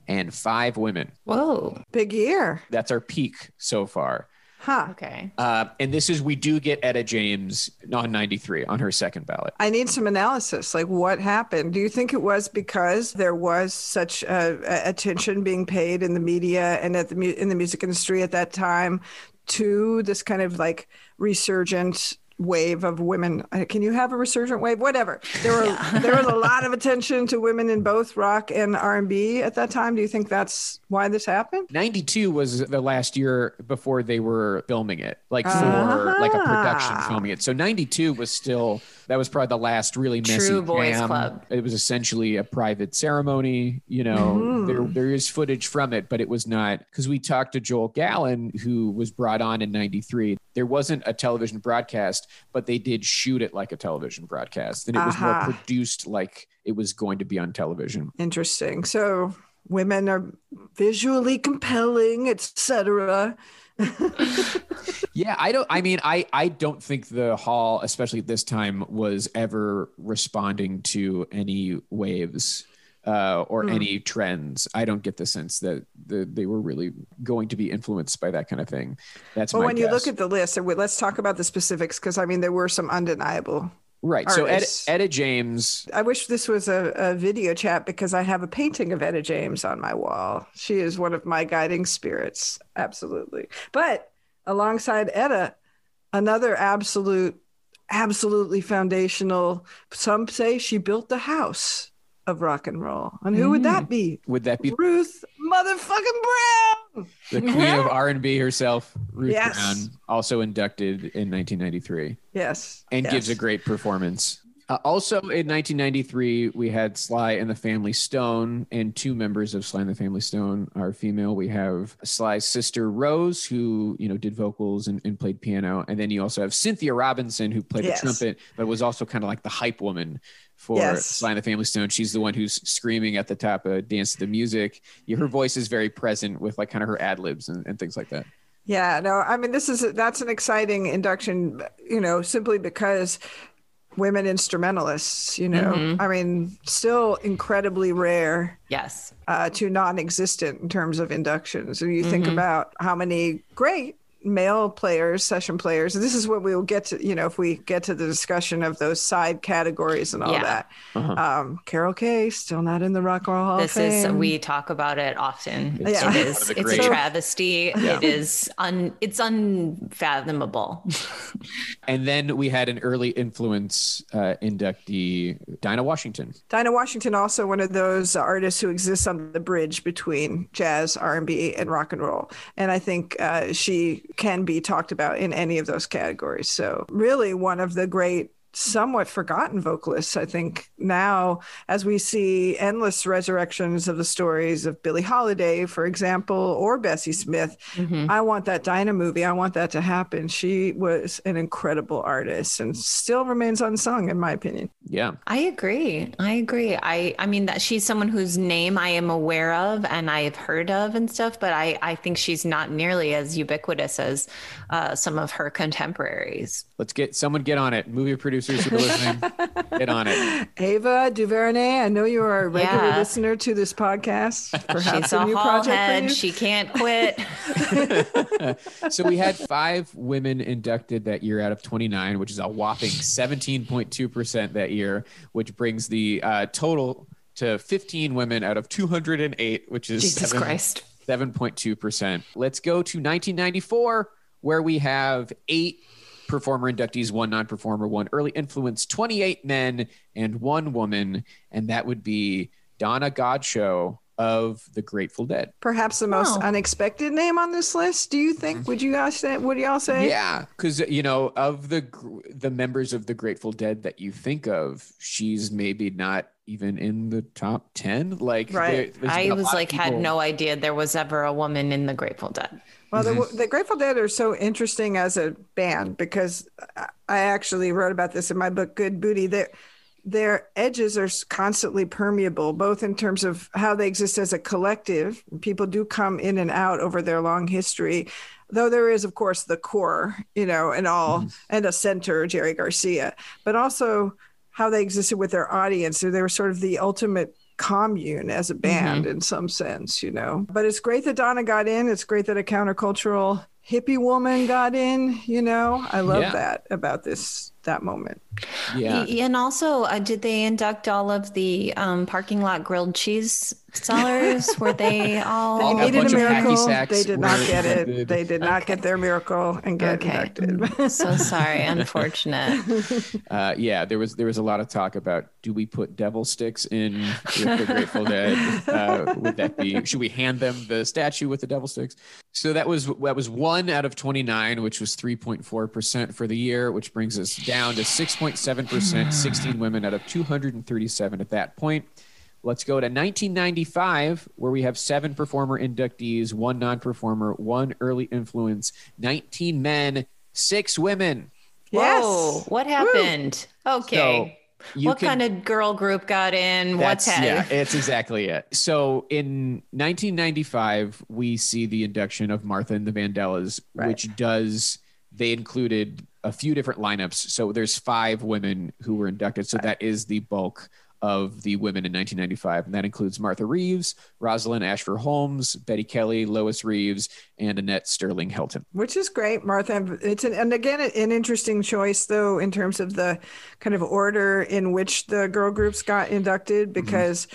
and five women. Whoa. Big year. That's our peak so far. Huh. Okay. Uh, and this is we do get Etta James on 93 on her second ballot. I need some analysis. Like, what happened? Do you think it was because there was such uh, attention being paid in the media and at the mu- in the music industry at that time to this kind of like resurgent wave of women. Uh, can you have a resurgent wave? Whatever. There were yeah. there was a lot of attention to women in both rock and R and B at that time. Do you think that's why this happened? Ninety two was the last year before they were filming it, like for uh-huh. like a production filming it. So ninety two was still that was probably the last really messy True boys club. It was essentially a private ceremony. You know, mm. there there is footage from it, but it was not because we talked to Joel Gallen, who was brought on in '93. There wasn't a television broadcast, but they did shoot it like a television broadcast, and it uh-huh. was more uh-huh. produced like it was going to be on television. Interesting. So women are visually compelling, etc. yeah, I don't. I mean, I I don't think the hall, especially at this time, was ever responding to any waves uh, or mm. any trends. I don't get the sense that the, they were really going to be influenced by that kind of thing. That's well. when guess. you look at the list, let's talk about the specifics because I mean there were some undeniable Right. Artists. So Etta, Etta, James. I wish this was a, a, video chat because I have a painting of Etta James on my wall. She is one of my guiding spirits. Absolutely. But alongside Etta, another absolute, absolutely foundational, some say she built the house of rock and roll. And who mm. would that mm. be? Would that be Ruth motherfucking Brown? The queen of R&B herself, Ruth yes. Brown, also inducted in 1993. Yes. And yes. gives a great performance. Uh, also in 1993, we had Sly and the Family Stone, and two members of Sly and the Family Stone are female. We have Sly's sister Rose, who you know did vocals and, and played piano, and then you also have Cynthia Robinson, who played yes. the trumpet, but was also kind of like the hype woman for yes. Sly and the Family Stone. She's the one who's screaming at the top of Dance to the Music. Her voice is very present with like kind of her ad libs and, and things like that. Yeah, no, I mean this is that's an exciting induction, you know, simply because women instrumentalists, you know, mm-hmm. I mean, still incredibly rare. Yes. Uh, to non-existent in terms of inductions. And you mm-hmm. think about how many great male players, session players. This is what we will get to, you know, if we get to the discussion of those side categories and all yeah. that. Uh-huh. Um, Carol Kaye still not in the Rock and Roll Hall this is we talk about it often. It's, yeah. It is. It's a travesty. Yeah. It is un. It's unfathomable. and then we had an early influence uh, inductee, Dinah Washington. Dinah Washington, also one of those artists who exists on the bridge between jazz, R and B, and rock and roll. And I think uh, she can be talked about in any of those categories. So, really, one of the great somewhat forgotten vocalists. I think now, as we see endless resurrections of the stories of Billie Holiday, for example, or Bessie Smith, mm-hmm. I want that Dinah movie. I want that to happen. She was an incredible artist and still remains unsung, in my opinion. Yeah, I agree. I agree. I I mean that she's someone whose name I am aware of and I have heard of and stuff, but I I think she's not nearly as ubiquitous as uh, some of her contemporaries. Let's get someone get on it. Movie producers who are listening, get on it. Ava DuVernay, I know you are a regular yeah. listener to this podcast. Perhaps She's a, a new project head. She can't quit. so we had five women inducted that year out of 29, which is a whopping 17.2% that year, which brings the uh, total to 15 women out of 208, which is Jesus 7, Christ. 7.2%. Let's go to 1994, where we have eight performer inductees, one non performer, one early influence, 28 men and one woman. And that would be Donna Godchaux of the Grateful Dead. Perhaps the most oh. unexpected name on this list. Do you think? Mm-hmm. Would you guys say? Would y'all say? Yeah, because you know of the the members of the Grateful Dead that you think of, she's maybe not even in the top ten. Like, right? There, I was like had no idea there was ever a woman in the Grateful Dead. Well, mm-hmm. the, the, Grateful Dead are so interesting as a band because I actually wrote about this in my book, Good Booty. Their their edges are constantly permeable, both in terms of how they exist as a collective. People do come in and out over their long history, though there is, of course, the core, you know, and all, mm-hmm. and a center, Jerry Garcia, but also how they existed with their audience. So they were sort of the ultimate commune as a band mm-hmm. in some sense, you know. But it's great that Donna got in. It's great that a countercultural hippie woman got in, you know. I love yeah. that about this that moment. Yeah. And also, uh, did they induct all of the um, parking lot grilled cheese sellers? Were they all? They A needed bunch a miracle. They did not were get it. They did not Okay. get their miracle and get Okay. inducted. so sorry, unfortunate. Uh, yeah, there was there was a lot of talk about do we put devil sticks in with the Grateful Dead? Uh, would that be should we hand them the statue with the devil sticks? So that was that was one out of twenty nine, which was three point four percent for the year, which brings us down to six point seven percent, sixteen women out of two hundred and thirty seven at that point. Let's go to 1995, where we have seven performer inductees, one non performer, one early influence, 19 men, six women. Yes. Whoa, what happened? Okay. So you what can- kind of girl group got in? What's That's, yeah, it's exactly it. So in 1995, we see the induction of Martha and the Vandellas, Right. which does they included a few different lineups. So there's five women who were inducted. So that is the bulk of the women in 1995, and that includes Martha Reeves, Rosalind Ashford Holmes, Betty Kelly, Lois Reeves, and Annette Sterling Hilton. Which is great, Martha. It's an, and again an interesting choice though in terms of the kind of order in which the girl groups got inducted mm-hmm. because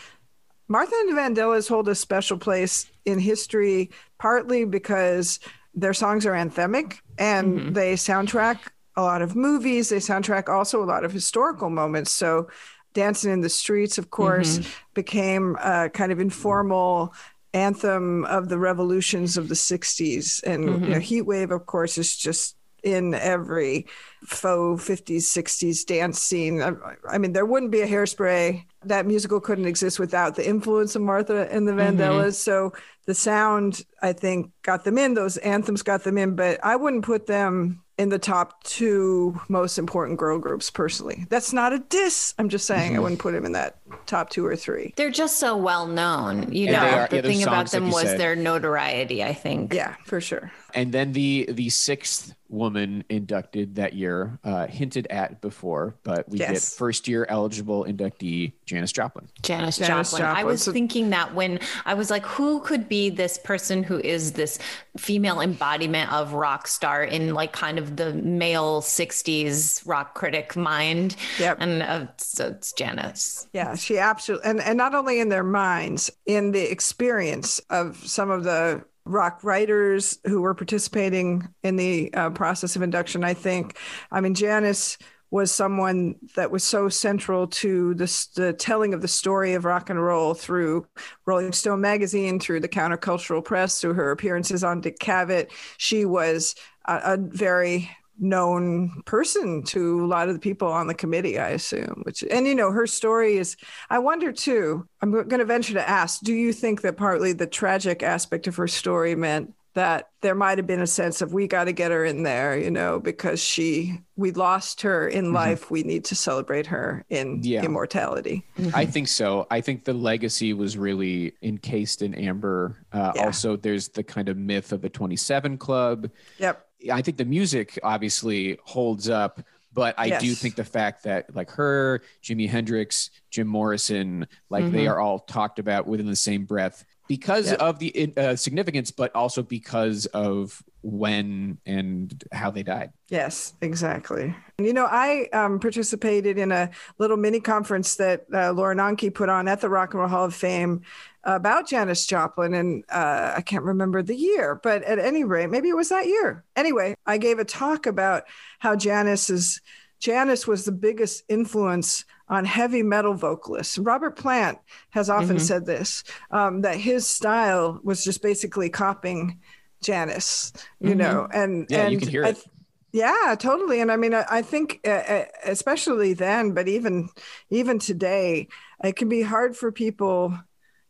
Martha and the Vandellas hold a special place in history, partly because their songs are anthemic and mm-hmm. they soundtrack a lot of movies. They soundtrack also a lot of historical moments. So, Dancing in the Streets, of course, mm-hmm. became a kind of informal anthem of the revolutions of the 60s. And you know, mm-hmm. Heat Wave, of course, is just in every faux 50s 60s dance scene. I, I mean there wouldn't be a hairspray. That musical couldn't exist without the influence of martha and the vandellas. So the sound i think got them in those anthems got them in but i wouldn't put them in the top two most important girl groups personally that's not a diss i'm just saying i wouldn't put them in that top two or three They're just so well known. You Yeah, know, are. the Yeah, thing about songs, them you was said. their notoriety, I think. yeah for sure And then the the sixth woman inducted that year, uh, hinted at before, but we get first year eligible inductee Janis Joplin. Janice, Janis Joplin. I was So- thinking that when I was like, who could be this person who is this female embodiment of rock star in like kind of the male 60s rock critic mind? Yep. And uh, so it's Janis. Yeah, she absolutely, and, and not only in their minds, in the experience of some of the rock writers who were participating in the uh, process of induction. I think, I mean, Janis was someone that was so central to the, the telling of the story of rock and roll through Rolling Stone magazine, through the countercultural press, through her appearances on Dick Cavett. She was a, a very known person to a lot of the people on the committee, I assume. Which and you know, her story is. I wonder too. I'm going to venture to ask: Do you think that partly the tragic aspect of her story meant that there might have been a sense of we got to get her in there, you know, because she we lost her in life. We need to celebrate her in Yeah. immortality. I think so. I think the legacy was really encased in Amber. Uh, Yeah. Also, there's the kind of myth of the 27 Club. Yep. I think the music obviously holds up, but I do think the fact that like her, Jimi Hendrix, Jim Morrison, like they are all talked about within the same breath because Yep. of the uh, significance, but also because of when and how they died. Yes, exactly. You know, I um, participated in a little mini conference that uh, Lauren Onkey put on at the Rock and Roll Hall of Fame about Janis Joplin. And uh, I can't remember the year, but at any rate, maybe it was that year. Anyway, I gave a talk about how Janis is. Janis was the biggest influence on heavy metal vocalists. Robert Plant has often said this um, that his style was just basically copying Janis, you know, and Yeah, and you can hear it. th- yeah, totally. And I mean, I, I think, uh, uh, especially then, but even even today, it can be hard for people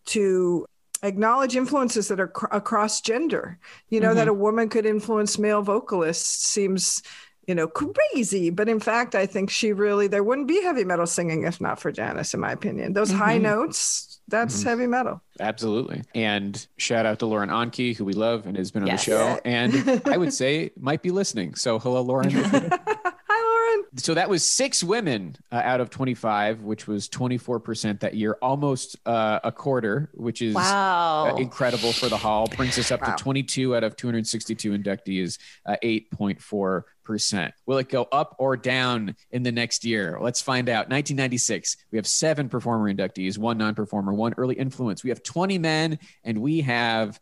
to acknowledge influences that are cr- across gender. You know, that a woman could influence male vocalists seems, you know, crazy. But in fact, I think she really there wouldn't be heavy metal singing if not for Janis, in my opinion. Those high notes, that's heavy metal. Absolutely. And shout out to Lauren Onkey, who we love and has been on Yes. the show. And I would say might be listening. So hello, Lauren. Hi, on. So that was six women uh, out of 25, which was 24% that year, almost uh, a quarter, which is wow. uh, incredible for the Hall. Brings us up wow. to 22 out of 262 inductees, 8.4%. Uh, Will it go up or down in the next year? Let's find out. 1996, we have seven performer inductees, one non performer, one early influence. We have 20 men, and we have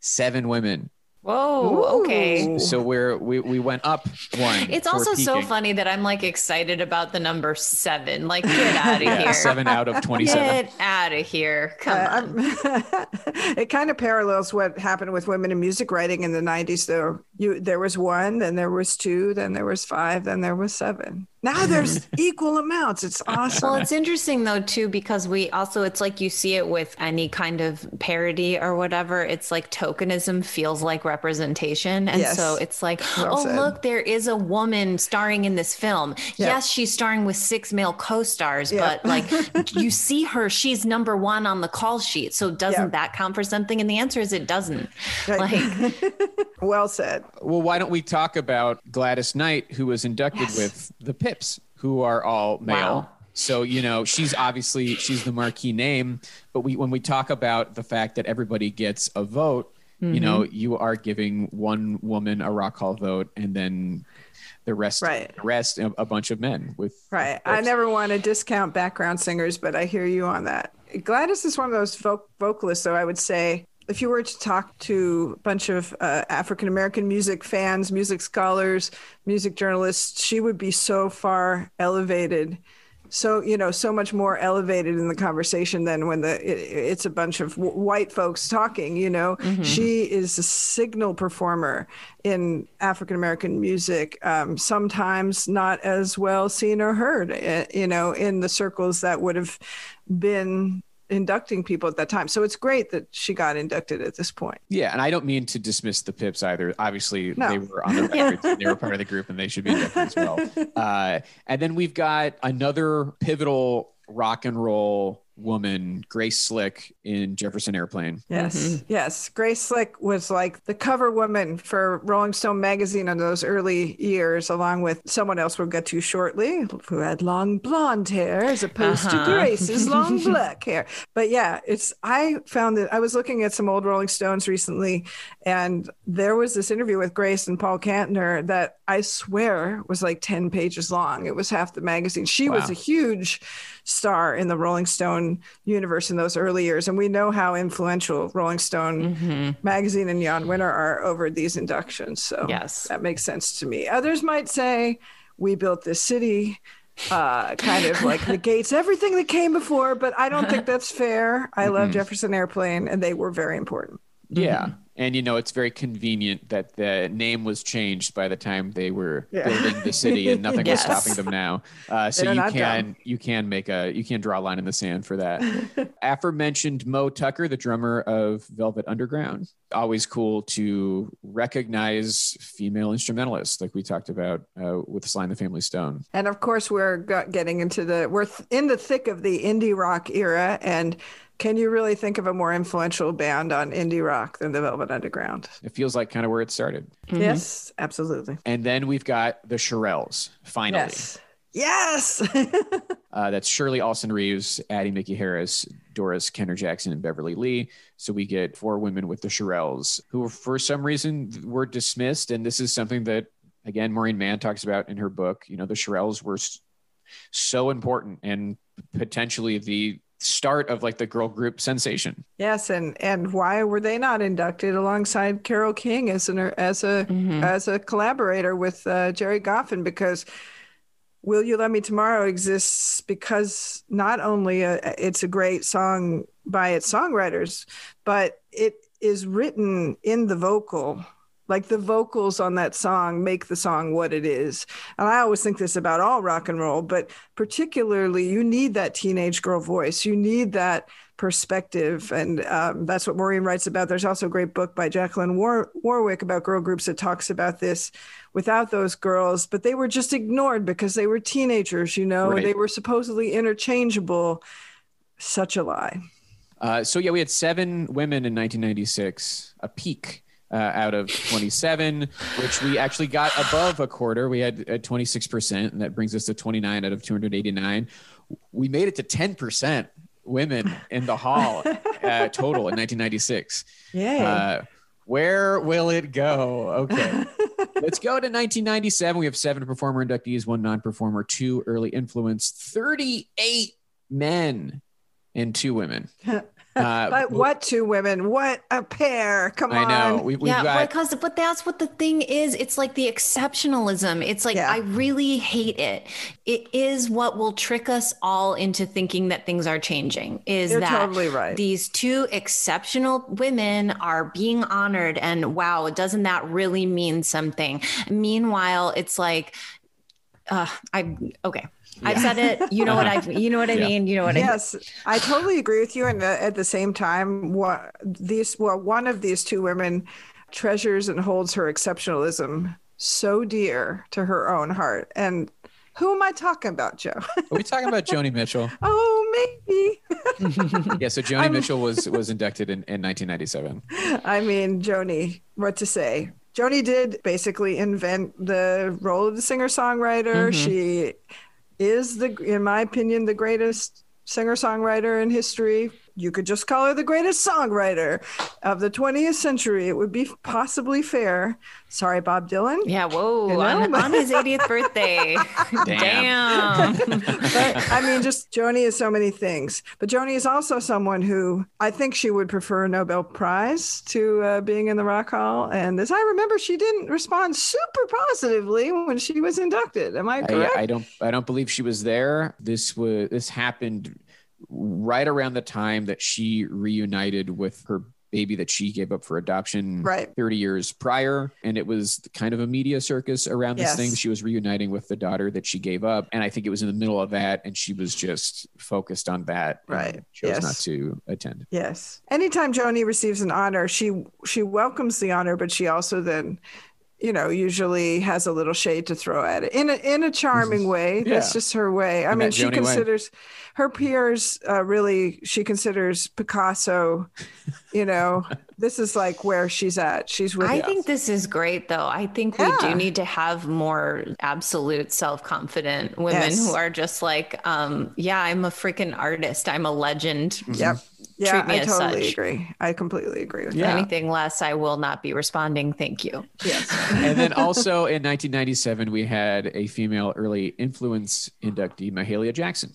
seven women. Whoa. Okay. So we're we we went up one. It's also so funny that I'm like excited about the number seven. Like, get out of yeah, here. Seven out of twenty-seven. Get out of here. Come uh, on. it kind of parallels what happened with women in music writing in the '90s. Though you there was one, then there was two, then there was five, then there was seven. Now there's equal amounts. It's awesome. Well, it's interesting though too because we also it's like you see it with any kind of parody or whatever. It's like tokenism feels like representation, and yes. so it's like, well oh said. look, there is a woman starring in this film. Yep. Yes, she's starring with six male co-stars, yep. but like you see her, she's number one on the call sheet. So doesn't yep. that count for something? And the answer is it doesn't. Like, well said. Well, why don't we talk about Gladys Knight, who was inducted yes. with the Pips, who are all male. Wow. So you know she's obviously she's the marquee name, but we when we talk about the fact that everybody gets a vote, mm-hmm. you know you are giving one woman a rock hall vote, and then the rest right. the rest a bunch of men with right. I never want to discount background singers, but I hear you on that. Gladys is one of those vocalists, so I would say if you were to talk to a bunch of uh, African American music fans, music scholars, music journalists, she would be so far elevated. So you know, so much more elevated in the conversation than when the it, it's a bunch of w- white folks talking. You know, mm-hmm. she is a signal performer in African American music. Um, sometimes not as well seen or heard. Eh, you know, in the circles that would have been inducting people at that time. So it's great that she got inducted at this point. Yeah, and I don't mean to dismiss the Pips either. Obviously, no. they were on the record, they were part of the group, and they should be inducted as well. Uh, and then we've got another pivotal rock and roll woman, Grace Slick in Jefferson Airplane. Yes, mm-hmm. yes. Grace Slick was like the cover woman for Rolling Stone magazine in those early years, along with someone else we'll get to shortly, who had long blonde hair as opposed uh-huh. to Grace's long black hair. But yeah, it's I found that I was looking at some old Rolling Stones recently, and there was this interview with Grace and Paul Kantner that I swear was like 10 pages long. It was half the magazine. She wow. was a huge star in the Rolling Stone universe in those early years. And we know how influential Rolling Stone mm-hmm. magazine and Jan Wenner are over these inductions. So yes. that makes sense to me. Others might say, we built this city uh, kind of like negates everything that came before, but I don't think that's fair. I mm-hmm. love Jefferson Airplane, and they were very important. Yeah. Mm-hmm. And you know, it's very convenient that the name was changed by the time they were yeah. building the city, and nothing yes. was stopping them now. Uh, so you can done. you can make a you can draw a line in the sand for that. Aforementioned Moe Tucker, the drummer of Velvet Underground, always cool to recognize female instrumentalists, like we talked about uh, with Sly and the Family Stone. And of course, we're getting into the we're in the thick of the indie rock era, and can you really think of a more influential band on indie rock than the Velvet Underground? It feels like kind of where it started. Mm-hmm. Yes, absolutely. And then we've got the Shirelles, finally. Yes. Yes. uh, that's Shirley Alston Reeves, Addie Mickey Harris, Doris Kenner Jackson, and Beverly Lee. So we get four women with the Shirelles who, for some reason, were dismissed. And this is something that, again, Maureen Mahon talks about in her book. You know, the Shirelles were so important and potentially the start of like the girl group sensation. Yes, and and why were they not inducted alongside Carole King as an as a mm-hmm. as a collaborator with uh, Gerry Goffin? Because "Will You Love Me Tomorrow" exists because not only a, uh, it's a great song by its songwriters, but it is written in the vocal like the vocals on that song make the song what it is. And I always think this about all rock and roll, but particularly you need that teenage girl voice. You need that perspective. And um, that's what Maureen writes about. There's also a great book by Jacqueline War- Warwick about girl groups that talks about this without those girls, but they were just ignored because they were teenagers, you know, right. they were supposedly interchangeable. Such a lie. Uh, so, yeah, we had seven women in 1996, a peak uh, out of 27, which we actually got above a quarter. We had at 26%, and that brings us to 29 out of 289. We made it to 10% women in the hall uh, total in 1996. Yeah. Uh, where will it go? Okay. Let's go to 1997. We have seven performer inductees, one non performer, two early influence, 38 men and two women. Uh, but what two women? What a pair! Come on, I on. know. We, we've yeah, got, because but that's what the thing is. It's like the exceptionalism. It's like Yeah. I really hate it. It is what will trick us all into thinking that things are changing. Is You're that totally right. these two exceptional women are being honored, and wow, doesn't that really mean something? Meanwhile, it's like, uh, I okay. I've said it. You know what I. You know what I Yeah. mean. You know what I. yes, I totally agree with you. And uh, at the same time, what these well, one of these two women treasures and holds her exceptionalism so dear to her own heart. And who am I talking about, Joe? Are we talking about Joni Mitchell? oh, maybe. Yeah, so Joni Mitchell was was inducted in, in 1997. I mean, Joni, what to say? Joni did basically invent the role of the singer songwriter. She is the, in my opinion, the greatest singer songwriter in history. You could just call her the greatest songwriter of the 20th century. It would be possibly fair. Sorry, Bob Dylan. Yeah. Whoa. You know? On, on his 80th birthday. Damn. Damn. But I mean, just Joni is so many things. But Joni is also someone who I think she would prefer a Nobel Prize to uh, being in the Rock Hall. And as I remember, she didn't respond super positively when she was inducted. Am I correct? I, I don't I don't believe she was there. This was this happened right around the time that she reunited with her baby that she gave up for adoption Right. 30 years prior and it was kind of a media circus around this Yes. thing she was reuniting with the daughter that she gave up and i think it was in the middle of that and she was just focused on that Right. chose Yes. not to attend Yes. Anytime Joni receives an honor, she she welcomes the honor, but she also then, you know, usually has a little shade to throw at it in a in a charming way. That's just her way. I In mean, she Joni way. considers her peers uh, really. She considers Picasso. You know, this is like where she's at. She's with. I think this is great, though. I think we do need to have more absolute self confident women Yes. who are just like, um, yeah, I'm a freaking artist. I'm a legend. Yep. Yeah, Treat me I as totally such. agree. I completely agree with Yeah. Anything less, I will not be responding. Thank you. Yes. and then also in 1997 we had a female early influence inductee mahalia jackson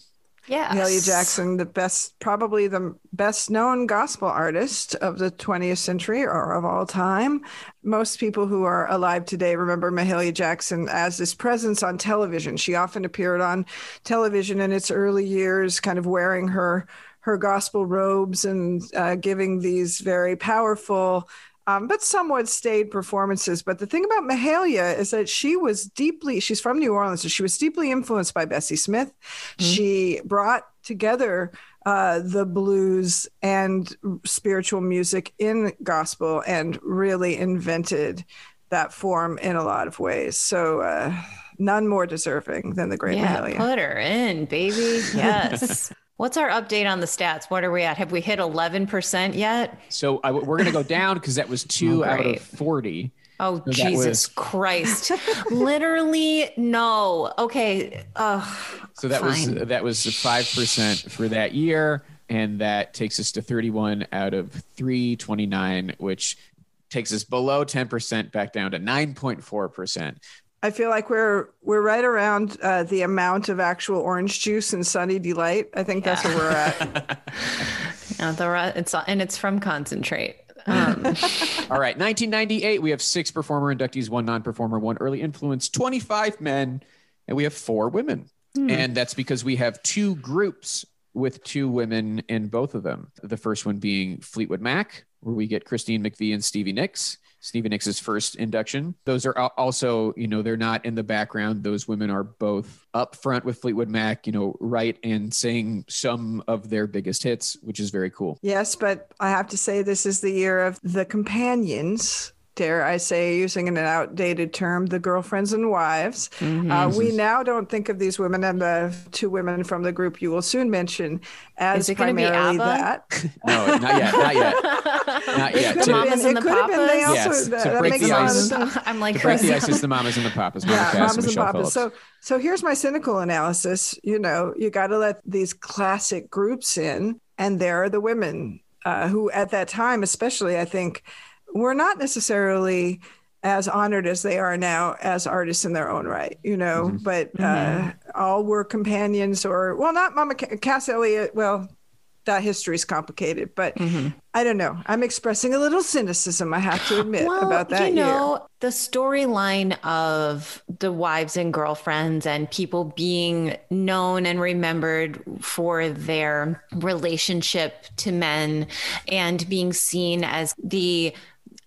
Yeah. Mahalia Jackson, the best, probably the best known gospel artist of the 20th century or of all time. Most people who are alive today remember Mahalia Jackson as this presence on television. She often appeared on television in its early years, kind of wearing her her gospel robes and uh, giving these very powerful um, but somewhat staid performances. But the thing about Mahalia is that she was deeply, she's from New Orleans, so she was deeply influenced by Bessie Smith. She brought together uh, the blues and spiritual music in gospel and really invented that form in a lot of ways. So, uh, none more deserving than the great Yeah. Mahalia. Put her in, baby. Yes. What's our update on the stats? What are we at? Have we hit 11% yet? so I, we're going to go down because that was two Oh, out of 40 Oh, So Jesus was- Christ. Literally, no. Okay. So that Fine. was that was five percent for that year, and that takes us to thirty-one out of three twenty-nine, which takes us below ten percent, back down to nine point four percent. I feel like we're we're right around uh, the amount of actual orange juice and Sunny Delight. I think that's where we're at. Uh, the re- it's and it's from concentrate. Um, All right, nineteen ninety-eight. We have six performer inductees, one non-performer, one early influence, twenty-five men, and we have four women, and that's because we have two groups with two women in both of them. The first one being Fleetwood Mac, where we get Christine McVie and Stevie Nicks. Stevie Nicks' first induction. Those are also, you know, they're not in the background. Those women are both up front with Fleetwood Mac, you know, right and saying some of their biggest hits, which is very cool. yes, but I have to say this is the year of the companions. Dare I say, using an outdated term, the girlfriends and wives. Uh, we now don't think of these women and the two women from the group you will soon mention as Is it gonna be primarily ABBA? that. No, not yet, not yet. Not yet. Could To- have Mamas been- and it the could have been. They Papas? also Yes, that, to that break makes the a lot of ice. sense. I'm like, to break the Chris. ice is the mamas and the papas. Monica Yeah, mamas and Michelle papas. Phillips. So, so here's my cynical analysis. You know, you got to let these classic groups in, and there are the women uh, who, at that time, especially, I think, were not necessarily as honored as they are now as artists in their own right. You know, Mm-hmm. but uh, all were companions, or well, not Mama Ca- Cass Elliot. Well. That history is complicated, but Mm-hmm. I don't know. I'm expressing a little cynicism, I have to admit, well, about that you year. know, the storyline of the wives and girlfriends and people being known and remembered for their relationship to men and being seen as the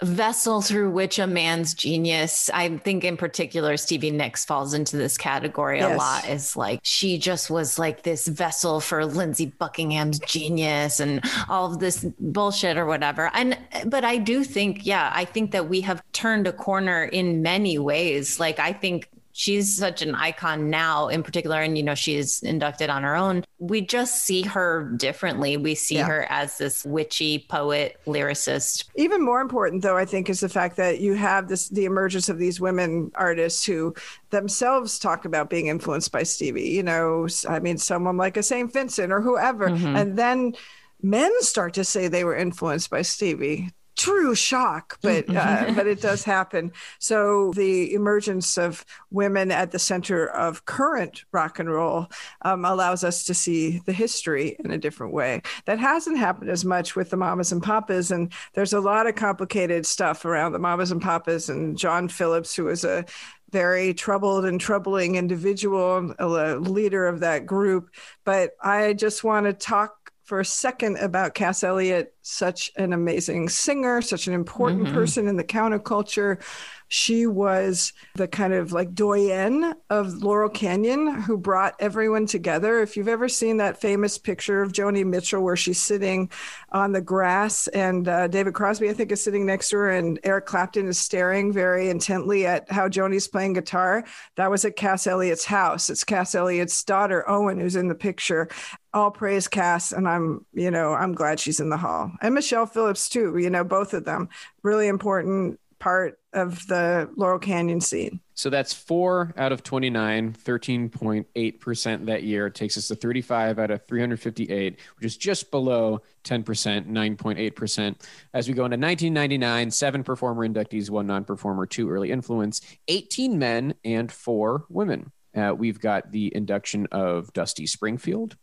vessel through which a man's genius i think in particular stevie nicks falls into this category a lot is like she just was like this vessel for lindsey buckingham's genius and all of this bullshit or whatever. And but i do think yeah i think that we have turned a corner in many ways. Like i think she's such an icon now in particular and you know she is inducted on her own we just see her differently we see Yeah. her as this witchy poet lyricist Even more important, though, I think, is the fact that you have this the emergence of these women artists who themselves talk about being influenced by Stevie. You know, i mean, someone like a Saint Vincent or whoever, mm-hmm. and then men start to say they were influenced by Stevie. True shock, but uh, but it does happen. So the emergence of women at the center of current rock and roll um, allows us to see the history in a different way. That hasn't happened as much with the mamas and papas, and there's a lot of complicated stuff around the mamas and papas and John Phillips, who was a very troubled and troubling individual, a leader of that group. But I just want to talk for a second about Cass Elliot, such an amazing singer, such an important mm-hmm. person in the counterculture. She was the kind of like doyenne of Laurel Canyon who brought everyone together. If you've ever seen that famous picture of Joni Mitchell where she's sitting on the grass and uh, David Crosby, I think, is sitting next to her, and Eric Clapton is staring very intently at how Joni's playing guitar, that was at Cass Elliot's house. It's Cass Elliot's daughter, Owen, who's in the picture all praise Cass, and I'm, you know, I'm glad she's in the hall. And Michelle Phillips too. You know, both of them really important part of the Laurel Canyon scene. So that's four out of 29, 13.8% that year. It takes us to 35 out of 358, which is just below 10%, 9.8%. As we go into 1999, seven performer inductees, one non performer, two early influence, 18 men, and four women. Uh, we've got the induction of Dusty Springfield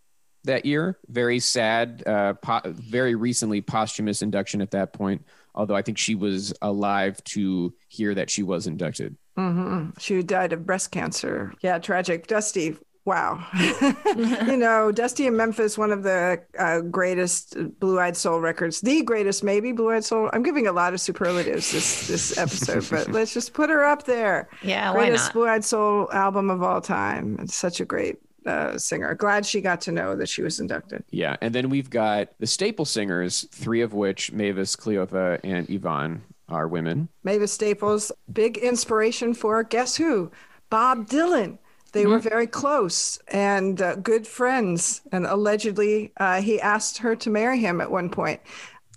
that year. Very sad, uh, po- very recently posthumous induction at that point. Although I think she was alive to hear that she was inducted. hmm She died of breast cancer. Yeah, tragic. Dusty. Wow. you know, Dusty in Memphis, one of the uh, greatest Blue Eyed Soul records, the greatest, maybe Blue Eyed Soul. I'm giving a lot of superlatives this this episode, but let's just put her up there. Yeah, why greatest not? Blue Eyed Soul album of all time. It's such a great uh, singer. Glad she got to know that she was inducted. Yeah, and then we've got the staple singers, three of which Mavis, Cleotha, and Yvonne are women. Mavis Staples, big inspiration for guess who? Bob Dylan. They were very close and uh, good friends. And allegedly, uh, he asked her to marry him at one point.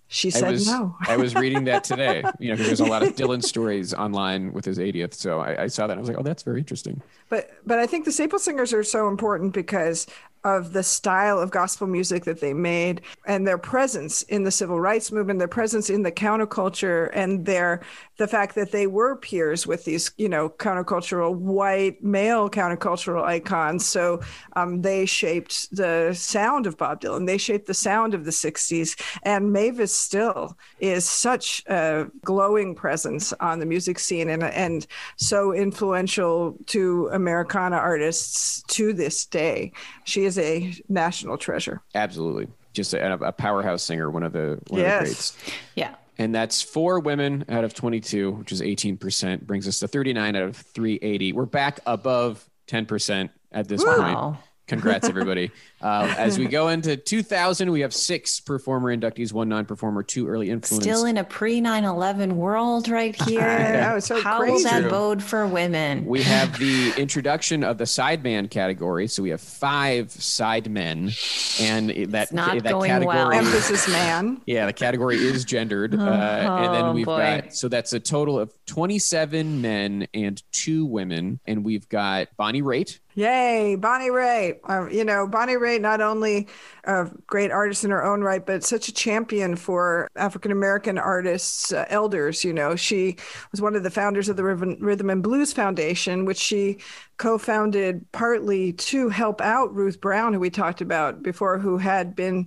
She I said was no. I was reading that today. You know, there's a lot of Dylan stories online with his 80th. So I, I saw that. And I was like, oh, that's very interesting. But but I think the staple singers are so important because of the style of gospel music that they made and their presence in the civil rights movement, their presence in the counterculture, and their the fact that they were peers with these you know countercultural white male countercultural icons. So um, they shaped the sound of Bob Dylan. They shaped the sound of the '60s, and Mavis still is such a glowing presence on the music scene and and so influential to Americana artists to this day. She is a national treasure. Absolutely. Just a, a powerhouse singer, one of the one Yes. of the greats. Yeah. And that's four women out of 22, which is 18%, brings us to 39 out of 380. We're back above 10% at this point. Congrats, everybody. Uh, as we go into 2000, we have six performer inductees, one non performer, two early influence. Still in a pre 9 11 world right here. know, so How crazy. will that bode for women? We have the introduction of the sideman category. So we have five sidemen, and that It's not that going category. well. Emphasis man. Yeah, the category is gendered, uh, and then Oh, we've boy. got so that's a total of 27 men and two women, and we've got Bonnie Raitt. Yay, Bonnie Raitt. Uh, you know, Bonnie Raitt, not only a great artist in her own right, but such a champion for African American artists, uh, elders. You know, she was one of the founders of the Rhythm, and Blues Foundation, which she co founded partly to help out Ruth Brown, who we talked about before, who had been.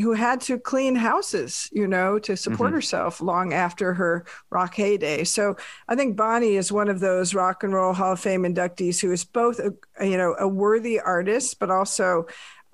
Who had to clean houses, you know, to support herself long after her rock heyday. So I think Bonnie is one of those Rock and Roll Hall of Fame inductees who is both, a, you know, a worthy artist, but also,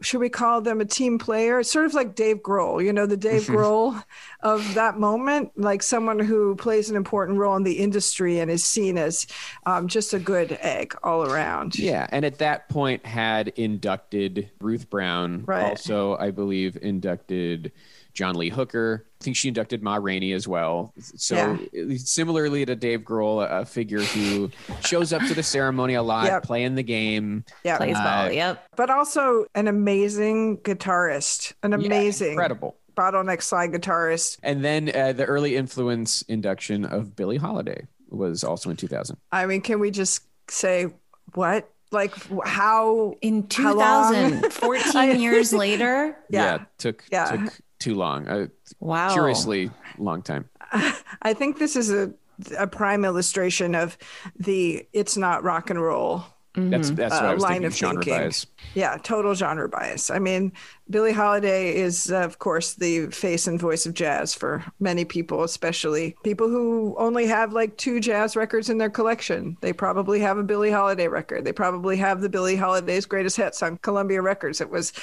should we call them a team player? It's sort of like Dave Grohl, you know, the Dave Grohl of that moment, like someone who plays an important role in the industry and is seen as um, just a good egg all around. Yeah, and at that point had inducted Ruth Brown. Right. Also, I believe inducted John Lee Hooker. I think she inducted Ma Rainey as well. So similarly to Dave Grohl, a figure who shows up to the ceremony a lot, Yep. playing the game. Yeah. Plays Uh, ball. Yep. But also an amazing guitarist, an Yeah, amazing incredible. bottleneck slide guitarist. And then uh, the early influence induction of Billie Holiday was also in 2000. I mean, can we just say what? Like how? In How long? 2000, 14 years later. Yeah. took Yeah. took too long. A Wow. curiously long time. I think this is a a prime illustration of the it's not rock and roll. That's that's what Uh, I was line thinking. of Genre thinking. bias. Yeah, total genre bias. I mean, Billie Holiday is, of course, the face and voice of jazz for many people, especially people who only have like two jazz records in their collection. They probably have a Billie Holiday record. They probably have the Billie Holiday's greatest hits on Columbia Records. It was,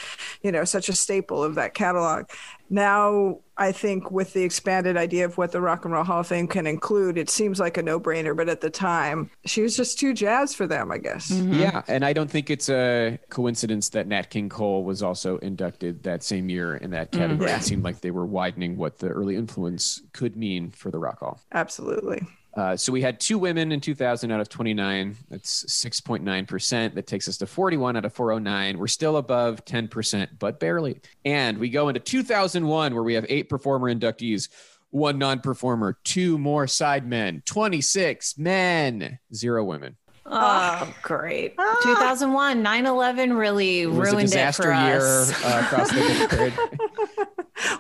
you know, such a staple of that catalog. Now, I think with the expanded idea of what the Rock and Roll Hall of Fame can include, it seems like a no brainer. But at the time, she was just too jazz for them, I guess. Mm-hmm. Yeah, and I don't think it's a coincidence that Nat King Cole was also inducted that same year in that mm-hmm. category. Yeah. It seemed like they were widening what the early influence could mean for the Rock Hall. Absolutely. Uh, so we had two women in 2000 out of 29. That's 6.9%. That takes us to 41 out of 409. We're still above 10%, but barely. And we go into 2001, where we have eight performer inductees, one non performer, two more side men, 26 men, zero women. Oh, great. 2001, 9 11 really It was a ruined it for year us. uh, across the grid.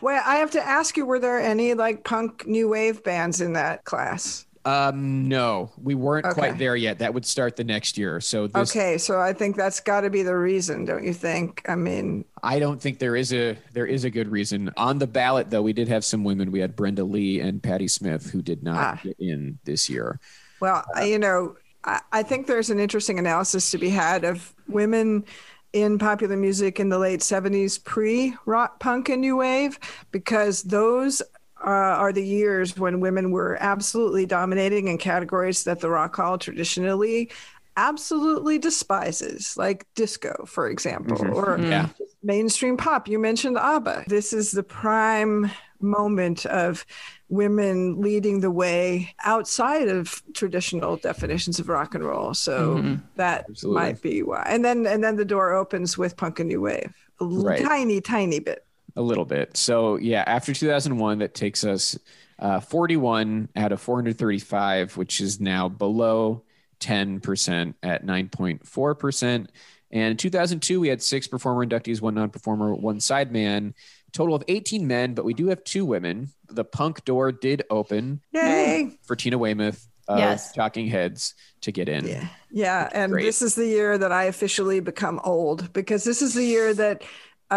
Well, I have to ask you, were there any like punk new wave bands in that class? Um, no, we weren't Okay. quite there yet. That would start the next year. So this, Okay, so I think that's got to be the reason, don't you think? I mean, I don't think there is a there is a good reason. On the ballot, though, we did have some women. We had Brenda Lee and Patti Smith who did not Ah. get in this year. well, I- you know, I, I think there's an interesting analysis to be had of women in popular music in the late 70s, pre rock, punk, and new wave, because those uh, are the years when women were absolutely dominating in categories that the Rock Hall traditionally absolutely despises, like disco, for example, or Yeah. mainstream pop. You mentioned ABBA. This is the prime moment of women leading the way outside of traditional definitions of rock and roll. So that Absolutely. might be why. And then and then the door opens with punk and new wave. A l- Right. tiny, tiny bit. A little bit. So yeah, after 2001, that takes us uh, 41 out of 435, which is now below 10% at 9.4%. And in 2002, we had six performer inductees, one non-performer, one sideman, total of 18 men, but we do have two women. The punk door did open Yay. for Tina Weymouth of Yes. Talking Heads to get in. Yeah. Yeah. And Great. this is the year that I officially become old because this is the year that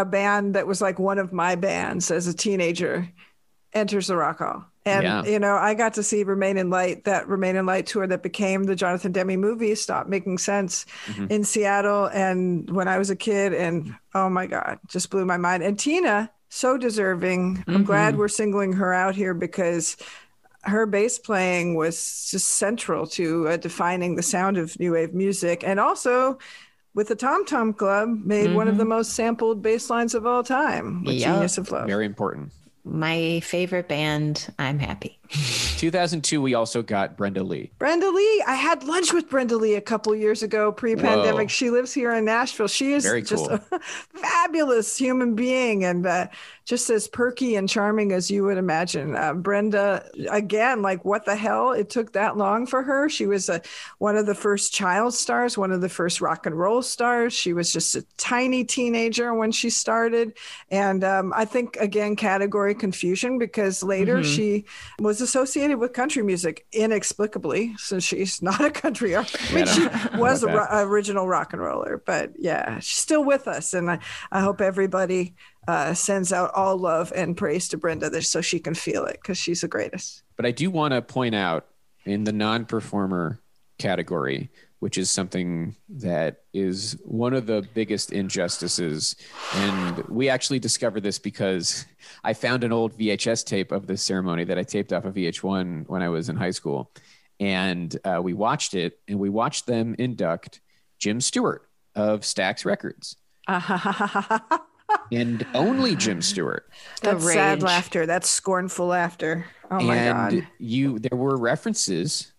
a band that was like one of my bands as a teenager enters the Rock Hall. And, Yeah. you know, I got to see Remain in Light, that Remain in Light tour that became the Jonathan Demme movie, Stop Making Sense Mm-hmm. in Seattle. And when I was a kid, and oh my God, just blew my mind. And Tina, so deserving. I'm glad we're singling her out here because her bass playing was just central to uh, defining the sound of new wave music and also with the Tom Tom Club, made mm-hmm. one of the mm-hmm. most sampled bass lines of all time with yep. Genius of Love. Very important my favorite band, I'm happy. 2002, we also got Brenda Lee. Brenda Lee. I had lunch with Brenda Lee a couple years ago, pre-pandemic. Whoa. She lives here in Nashville. She is Very just cool. a fabulous human being and uh, just as perky and charming as you would imagine. Uh, Brenda, again, like what the hell? It took that long for her. She was a, one of the first child stars, one of the first rock and roll stars. She was just a tiny teenager when she started, and um, I think again category confusion because later mm-hmm. she was associated with country music inexplicably, since she's not a country artist. I mean, she was an ro- original rock and roller, but yeah, she's still with us, and I, I hope everybody uh, sends out all love and praise to Brenda so she can feel it because she's the greatest. But I do want to point out in the non-performer category which is something that is one of the biggest injustices. And we actually discovered this because I found an old VHS tape of this ceremony that I taped off of VH1 when I was in high school. And uh, we watched it and we watched them induct Jim Stewart of Stax Records. and only Jim Stewart. That's sad laughter. That's scornful laughter. Oh my and god! You there were references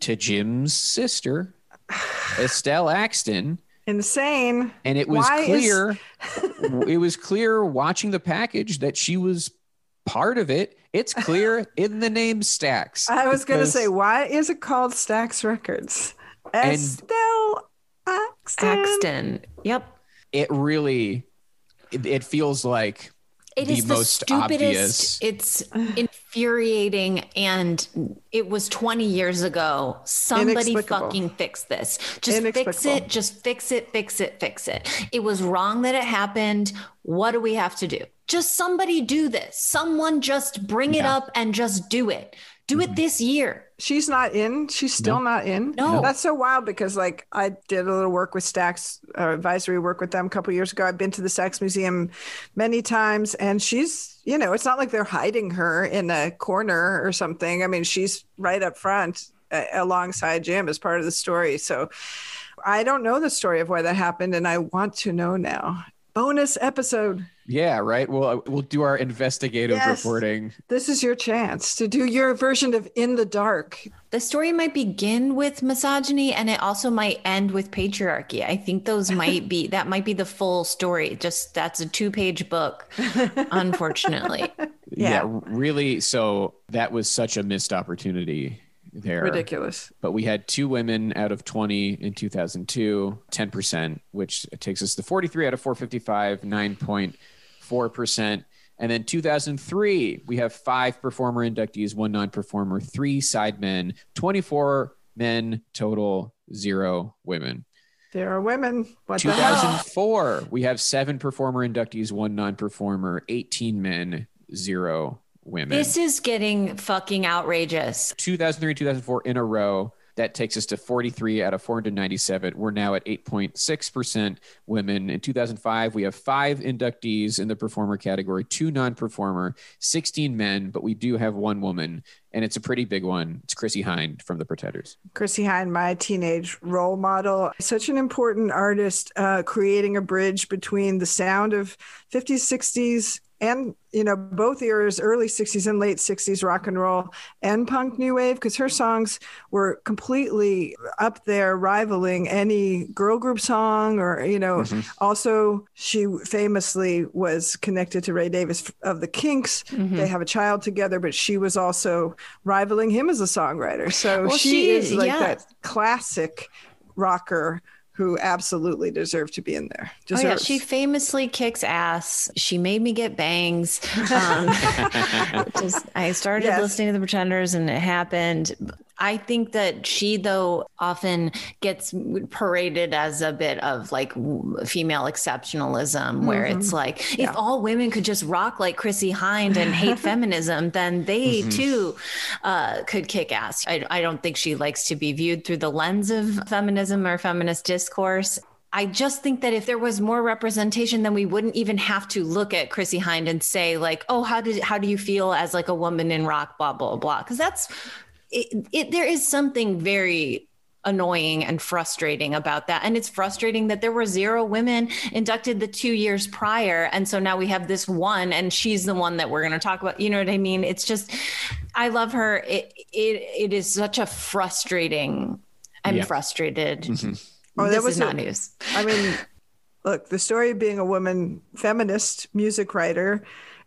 to Jim's sister Estelle Axton. Insane. And it was Why clear. Is... it was clear watching the package that she was part of it. It's clear in the name Stax. I was going to say, why is it called Stax Records? Estelle Axton. Axton. Yep. It really, it, it feels like it the is the stupidest. Obvious. It's infuriating, and it was 20 years ago. Somebody fucking fix this. Just fix it. Just fix it. Fix it. Fix it. It was wrong that it happened. What do we have to do? Just somebody do this. Someone just bring yeah. it up and just do it. Do mm-hmm. it this year. She's not in. She's still no. not in. No, that's so wild because like I did a little work with Stax uh, advisory work with them a couple years ago. I've been to the Stax Museum many times, and she's you know it's not like they're hiding her in a corner or something. I mean, she's right up front uh, alongside Jim as part of the story. So I don't know the story of why that happened, and I want to know now. Bonus episode. Yeah, right. We'll uh, we'll do our investigative yes. reporting. This is your chance to do your version of In the Dark. The story might begin with misogyny and it also might end with patriarchy. I think those might be that might be the full story. Just that's a two-page book, unfortunately. yeah. yeah, really so that was such a missed opportunity there. Ridiculous. But we had two women out of 20 in 2002, 10%, which takes us to 43 out of 455, 9.4%. And then 2003, we have five performer inductees, one non performer, three sidemen, 24 men total, zero women. There are women. What 2004, we have seven performer inductees, one non performer, 18 men, zero women. This is getting fucking outrageous. 2003, 2004 in a row. That takes us to 43 out of 497. We're now at 8.6% women. In 2005, we have five inductees in the performer category, two non performer, 16 men, but we do have one woman, and it's a pretty big one. It's Chrissie Hynde from The Pretenders. Chrissie Hynde, my teenage role model, such an important artist, uh, creating a bridge between the sound of 50s, 60s, and you know both eras early 60s and late 60s rock and roll and punk new wave because her songs were completely up there rivaling any girl group song or you know mm-hmm. also she famously was connected to Ray Davies of the kinks mm-hmm. they have a child together but she was also rivaling him as a songwriter so well, she, she, is like yeah. that classic rocker who absolutely deserve to be in there. Deserves. Oh yeah, she famously kicks ass. She made me get bangs. Um, just, I started yes. listening to the Pretenders, and it happened. I think that she, though, often gets paraded as a bit of like female exceptionalism, where mm-hmm. it's like yeah. if all women could just rock like Chrissie Hynde and hate feminism, then they mm-hmm. too uh, could kick ass. I, I don't think she likes to be viewed through the lens of feminism or feminist discourse. I just think that if there was more representation, then we wouldn't even have to look at Chrissie Hynde and say like, "Oh, how did how do you feel as like a woman in rock?" Blah blah blah. Because that's it, it, there is something very annoying and frustrating about that. And it's frustrating that there were zero women inducted the two years prior. And so now we have this one, and she's the one that we're going to talk about. You know what I mean? It's just, I love her. It, it, it is such a frustrating, I'm yeah. frustrated. Mm-hmm. Oh, that was not a, news. I mean, look, the story of being a woman feminist music writer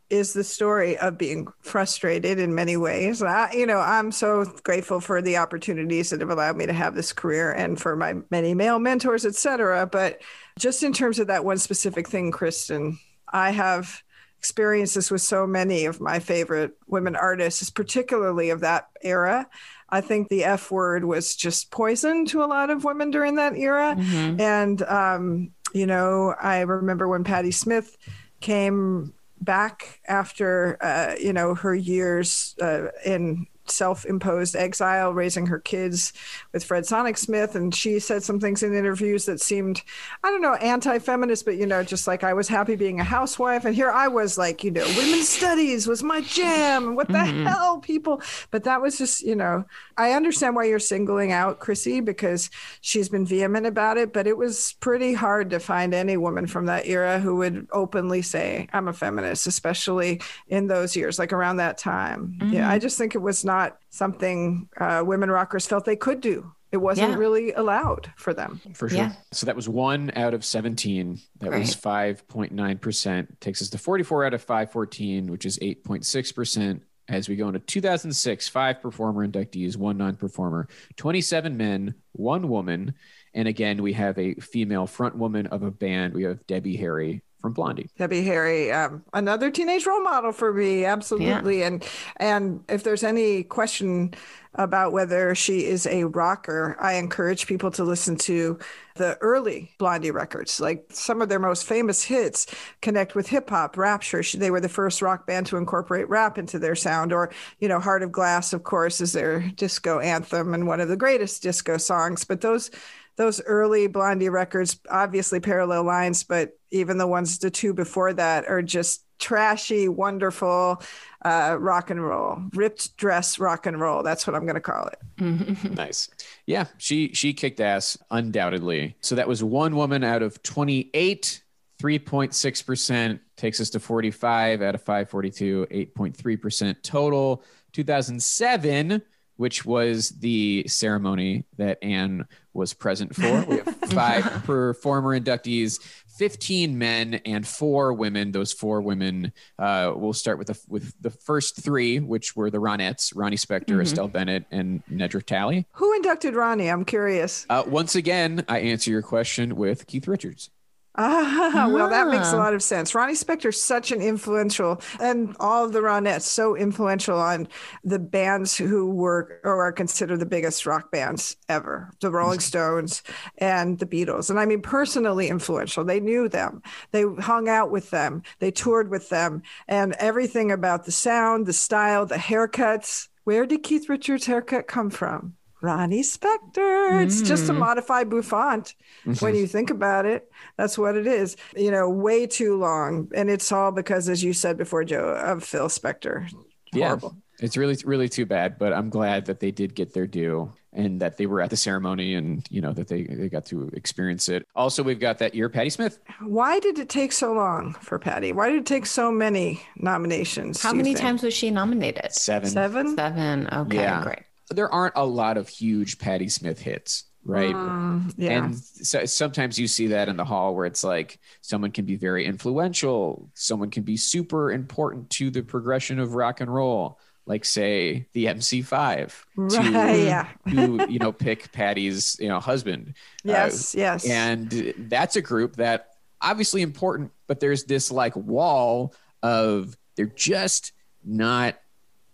is the story of being frustrated in many ways. I, you know, I'm so grateful for the opportunities that have allowed me to have this career and for my many male mentors, et cetera. But just in terms of that one specific thing, Kristen, I have experienced this with so many of my favorite women artists, particularly of that era. I think the F word was just poison to a lot of women during that era. Mm-hmm. And, um, you know, I remember when Patti Smith came back after uh, you know her years uh, in self-imposed exile raising her kids with fred sonic smith and she said some things in interviews that seemed i don't know anti-feminist but you know just like i was happy being a housewife and here i was like you know women's studies was my jam what the mm-hmm. hell people but that was just you know i understand why you're singling out chrissie because she's been vehement about it but it was pretty hard to find any woman from that era who would openly say i'm a feminist especially in those years like around that time mm-hmm. yeah i just think it was not not something uh, women rockers felt they could do. It wasn't yeah. really allowed for them. For sure. Yeah. So that was one out of 17. That right. was 5.9%. Takes us to 44 out of 514, which is 8.6%. As we go into 2006, five performer inductees, one non performer, 27 men, one woman. And again, we have a female front woman of a band. We have Debbie Harry from Blondie. Debbie Harry, um, another teenage role model for me, absolutely. Yeah. And and if there's any question about whether she is a rocker, I encourage people to listen to the early Blondie records. Like some of their most famous hits connect with hip hop, Rapture. They were the first rock band to incorporate rap into their sound. Or, you know, Heart of Glass, of course, is their disco anthem and one of the greatest disco songs. But those those early Blondie records, obviously parallel lines, but even the ones the two before that are just trashy, wonderful uh, rock and roll, ripped dress rock and roll. That's what I'm going to call it. nice. Yeah, she she kicked ass undoubtedly. So that was one woman out of 28. 3.6% takes us to 45 out of 542, 8.3% total. 2007 which was the ceremony that Anne was present for. We have five performer inductees, 15 men and four women. Those four women, uh, we'll start with the, with the first three, which were the Ronettes, Ronnie Spector, mm-hmm. Estelle Bennett, and Nedra Talley. Who inducted Ronnie? I'm curious. Uh, once again, I answer your question with Keith Richards. Ah, well, that makes a ah. lot of sense. Ronnie Spector's such an influential, and all of the Ronettes so influential on the bands who were or are considered the biggest rock bands ever, the Rolling Stones and the Beatles. And I mean, personally influential. They knew them, they hung out with them, they toured with them, and everything about the sound, the style, the haircuts. Where did Keith Richards' haircut come from? Ronnie Spector. It's just a mm. modified bouffant when you think about it. That's what it is. You know, way too long. And it's all because, as you said before, Joe, of Phil Spector. Horrible. Yeah. It's really, really too bad, but I'm glad that they did get their due and that they were at the ceremony and, you know, that they, they got to experience it. Also, we've got that year, Patti Smith. Why did it take so long for Patti? Why did it take so many nominations? How many times was she nominated? Seven. Seven? Seven. Okay, yeah. great there aren't a lot of huge Patti Smith hits, right? Mm, yeah. And so, sometimes you see that in the hall where it's like someone can be very influential, someone can be super important to the progression of rock and roll, like say the MC5 right, to, yeah. to you know pick Patti's you know husband. Yes, uh, yes. And that's a group that obviously important, but there's this like wall of they're just not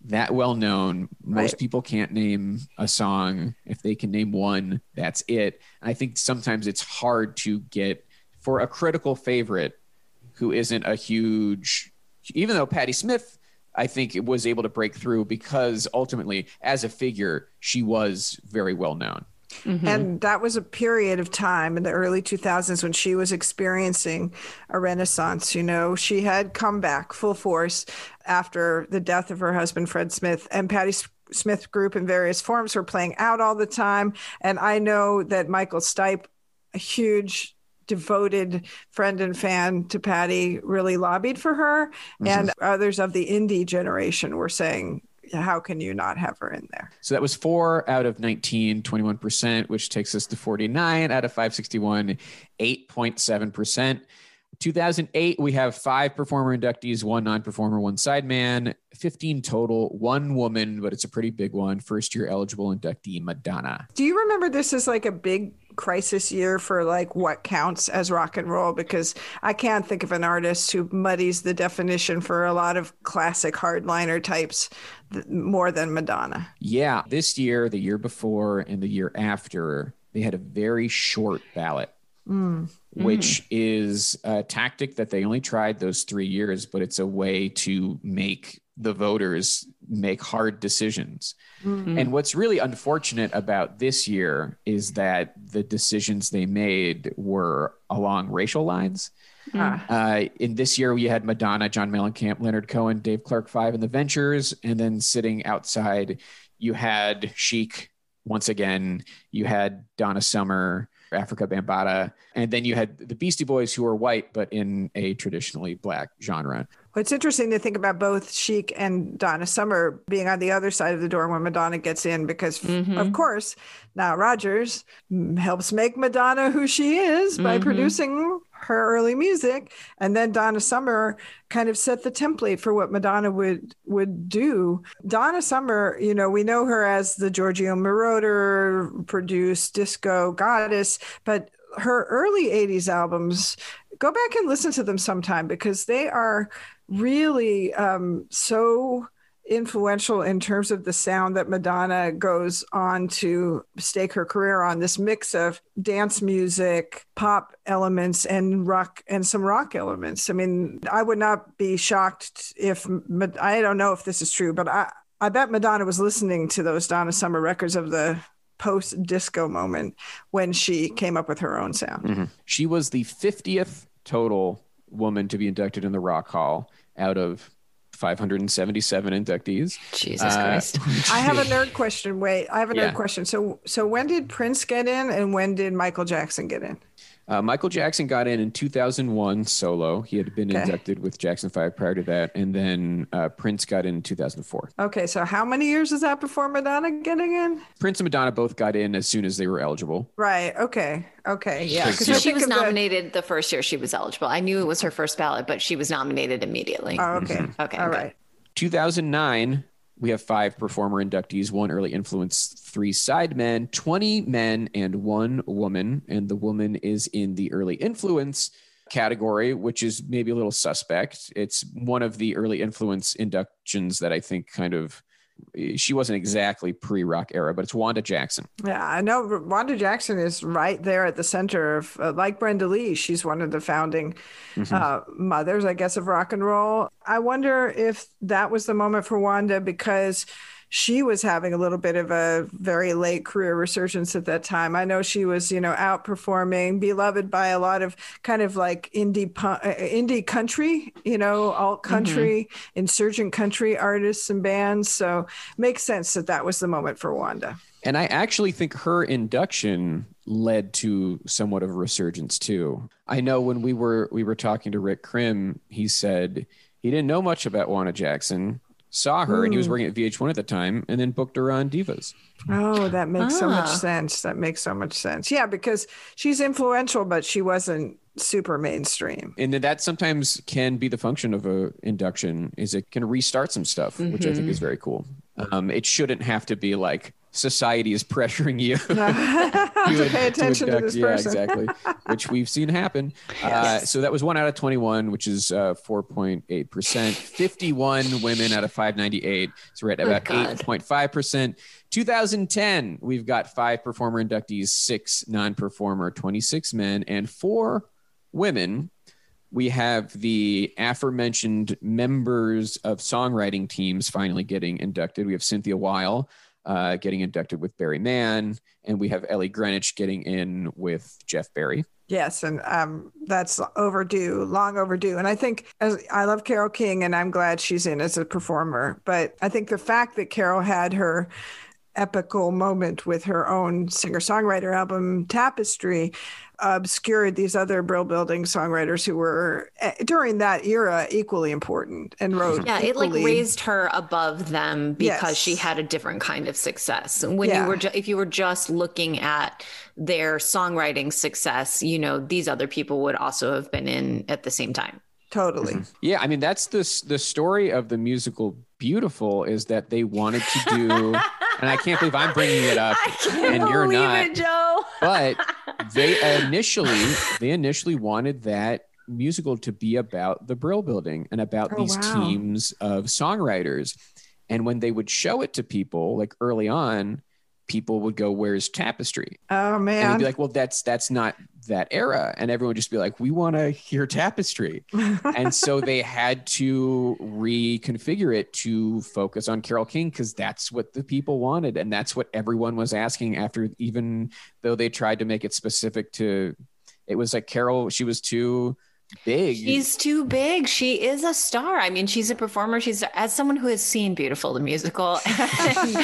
that well known. Most right. people can't name a song. If they can name one, that's it. I think sometimes it's hard to get for a critical favorite who isn't a huge, even though Patti Smith, I think was able to break through because ultimately, as a figure, she was very well known. Mm-hmm. And that was a period of time in the early 2000s when she was experiencing a renaissance. You know, she had come back full force after the death of her husband, Fred Smith. And Patti Smith group in various forms, were playing out all the time. And I know that Michael Stipe, a huge devoted friend and fan to Patti, really lobbied for her. Mm-hmm. And others of the indie generation were saying, how can you not have her in there? So that was four out of 19, 21%, which takes us to 49 out of 561, 8.7%. 2008, we have five performer inductees, one non performer, one sideman, 15 total, one woman, but it's a pretty big one. First year eligible inductee, Madonna. Do you remember this is like a big crisis year for like what counts as rock and roll? Because I can't think of an artist who muddies the definition for a lot of classic hardliner types more than Madonna. Yeah. This year, the year before, and the year after, they had a very short ballot. Mm which mm. is a tactic that they only tried those three years, but it's a way to make the voters make hard decisions. Mm-hmm. And what's really unfortunate about this year is that the decisions they made were along racial lines. Mm. Uh, in this year, we had Madonna, John Mellencamp, Leonard Cohen, Dave Clark Five, and the Ventures. And then sitting outside, you had Chic once again, you had Donna Summer, Afrika Bambaataa. And then you had the Beastie Boys, who were white, but in a traditionally black genre. Well, it's interesting to think about both Chic and Donna Summer being on the other side of the door when Madonna gets in, because mm-hmm. of course, Nile Rodgers helps make Madonna who she is by mm-hmm. producing her early music and then Donna Summer kind of set the template for what Madonna would would do. Donna Summer, you know, we know her as the Giorgio Moroder produced disco goddess, but her early 80s albums go back and listen to them sometime because they are really um, so influential in terms of the sound that Madonna goes on to stake her career on this mix of dance music, pop elements and rock and some rock elements. I mean, I would not be shocked if I don't know if this is true, but I I bet Madonna was listening to those Donna Summer records of the post disco moment when she came up with her own sound. Mm-hmm. She was the 50th total woman to be inducted in the Rock Hall out of 577 inductees. Jesus uh, Christ. I have a nerd question. Wait, I have a nerd yeah. question. So so when did Prince get in and when did Michael Jackson get in? Uh, Michael Jackson got in in 2001 solo. He had been okay. inducted with Jackson 5 prior to that. And then uh, Prince got in in 2004. Okay. So how many years is that before Madonna getting in? Prince and Madonna both got in as soon as they were eligible. Right. Okay. Okay. Yeah. Because she was nominated the... the... first year she was eligible. I knew it was her first ballot, but she was nominated immediately. Oh, okay. Mm-hmm. Okay. All right. 2009, we have five performer inductees, one early influence, three side men, 20 men, and one woman. And the woman is in the early influence category, which is maybe a little suspect. It's one of the early influence inductions that I think kind of she wasn't exactly pre-rock era, but it's Wanda Jackson. Yeah, I know Wanda Jackson is right there at the center of, uh, like Brenda Lee. She's one of the founding mm-hmm. uh, mothers, I guess, of rock and roll. I wonder if that was the moment for Wanda because she was having a little bit of a very late career resurgence at that time. I know she was, you know, outperforming, beloved by a lot of kind of like indie uh, indie country, you know, alt mm-hmm. country, mm-hmm. insurgent country artists and bands. So makes sense that that was the moment for Wanda. And I actually think her induction led to somewhat of a resurgence too. I know when we were we were talking to Rick Krim, he said he didn't know much about Wanda Jackson saw her, Ooh. and he was working at VH1 at the time, and then booked her on Divas. Oh, that makes ah. so much ah. sense. That makes so much sense. Yeah, because she's influential, but she wasn't super mainstream. And that sometimes can be the function of a induction is it can restart some stuff, mm-hmm. which I think mm-hmm. is very cool. Um, it shouldn't have to be like society is pressuring you to, to, pay attention to, to this yeah, person. exactly, which we've seen happen. Uh, so that was one out of 21, which is uh, 4.8%. 51 women out of 598. So we're at about oh, 8.5%. 2010, we've got five performer inductees, six non performer, 26 men, and four women. We have the aforementioned members of songwriting teams finally getting inducted. We have Cynthia Weil, uh, getting inducted with Barry Mann, and we have Ellie Greenwich getting in with Jeff Barry. Yes, and um, that's overdue, long overdue. And I think as I love Carole King, and I'm glad she's in as a performer. But I think the fact that Carol had her epical moment with her own singer songwriter album Tapestry obscured these other Brill Building songwriters who were eh, during that era equally important and wrote. Yeah, equally... it like raised her above them because yes. she had a different kind of success. When yeah. you were, ju- if you were just looking at their songwriting success, you know, these other people would also have been in at the same time. Totally. Mm-hmm. Yeah, I mean that's the the story of the musical Beautiful is that they wanted to do, and I can't believe I'm bringing it up, and you're not, it, Joe. but they initially they initially wanted that musical to be about the Brill Building and about oh, these wow. teams of songwriters, and when they would show it to people, like early on, people would go, "Where's Tapestry?" Oh man, and they'd be like, "Well, that's that's not that era," and everyone would just be like, "We want to hear Tapestry," and so they had to reconfigure it to focus on Carole King because that's what the people wanted, and that's what everyone was asking after, even though they tried to make it specific to. It was like Carole, she was too big. She's too big. She is a star. I mean, she's a performer. She's as someone who has seen Beautiful the musical and,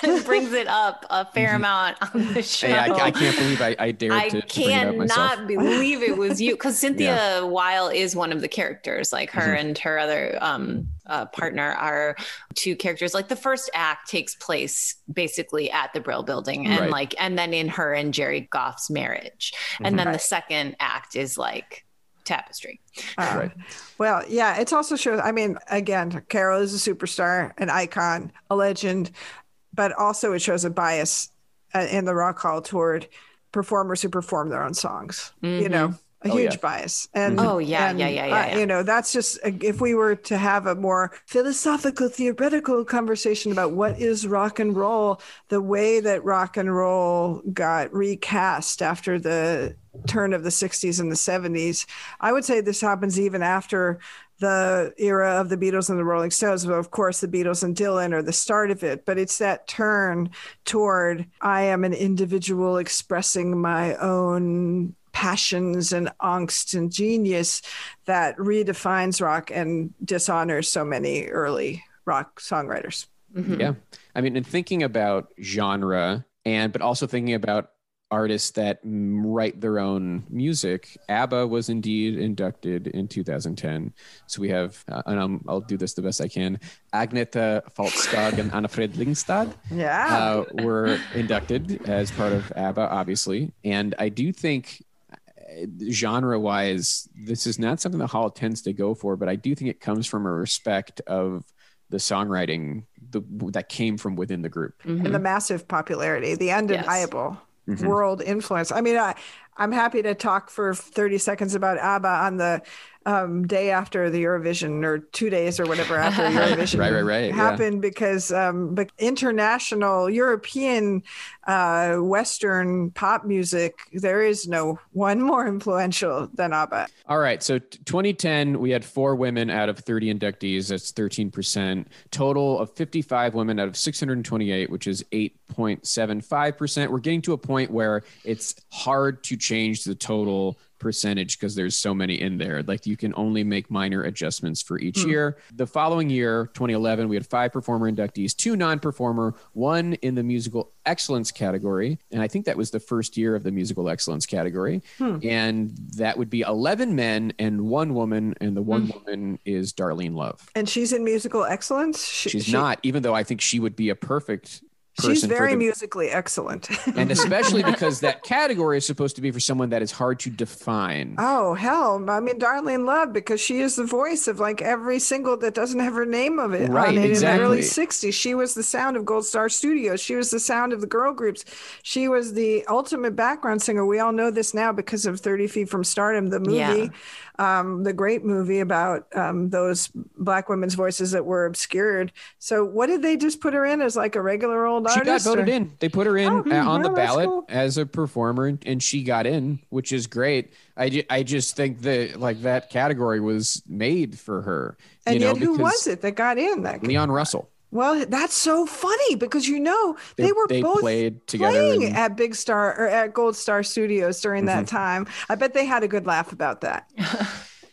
brings it up a fair mm-hmm. amount on the show. Hey, I, I, can't believe I, I dared I to, to cannot believe it was you because Cynthia yeah. Weil is one of the characters. Like her mm-hmm. and her other um, uh, partner are two characters. Like the first act takes place basically at the Brill Building, and right. like, and then in her and Gerry Goffin's marriage, and mm-hmm. then right. the second act is like tapestry. Uh, right. Well, yeah, it's also shows. I mean, again, Carole is a superstar, an icon, a legend, but also it shows a bias uh, in the Rock Hall toward performers who perform their own songs. Mm-hmm. You know, a oh, huge yeah. bias. And oh yeah, and, yeah, yeah, yeah, uh, You know, that's just if we were to have a more philosophical, theoretical conversation about what is rock and roll, the way that rock and roll got recast after the turn of the 60s and the 70s, I would say this happens even after the era of the Beatles and the Rolling Stones. Well, of course, the Beatles and Dylan are the start of it, but it's that turn toward I am an individual expressing my own passions and angst and genius that redefines rock and dishonors so many early rock songwriters. Mm-hmm. Yeah. I mean, and thinking about genre and, but also thinking about artists that write their own music. ABBA was indeed inducted in 2010. So we have, uh, and i will do this the best I can, Agnetha Fältskog and Anni-Frid Lyngstad yeah. Uh, were inducted as part of ABBA, obviously. And I do think genre wise, this is not something the Hall tends to go for, but I do think it comes from a respect of the songwriting the, that came from within the group mm-hmm. and the massive popularity, the undeniable yes. Mm-hmm. world influence. I mean, I, I'm happy to talk for 30 seconds about ABBA on the um, day after the Eurovision or two days or whatever after Eurovision right, right, right. happened yeah. because um, but international European uh, Western pop music, there is no one more influential than ABBA. All right. So 2010, we had four women out of 30 inductees. That's 13%. Total of 55 women out of 628, which is 8.75%. We're getting to a point where it's hard to change the total percentage because there's so many in there. Like you can only make minor adjustments for each mm. year. The following year, 2011, we had five performer inductees, two non performer, one in the musical excellence category. And I think that was the first year of the musical excellence category. Hmm. And that would be 11 men and one woman. And the one hmm. woman is Darlene Love. And she's in musical excellence? She, she's she, not, even though I think she would be a perfect She's very the, musically excellent. and especially because that category is supposed to be for someone that is hard to define. Oh, hell. I mean, Darlene Love, because she is the voice of like every single that doesn't have her name of it right, on it exactly. in the early 60s. She was the sound of Gold Star Studios. She was the sound of the girl groups. She was the ultimate background singer. We all know this now because of 30 Feet from Stardom, the movie. Yeah um, the great movie about um, those black women's voices that were obscured. So, what did they just put her in as like a regular old she artist? She got voted or? in. They put her in oh, uh, on the ballot cool. as a performer, and she got in, which is great. I, ju- I just think that like that category was made for her. And yet, know, who was it that got in? That Leon Russell. Well, that's so funny because you know they, they were they both played together playing and- at Big Star or at Gold Star Studios during that Mm-hmm. time. I bet they had a good laugh about that.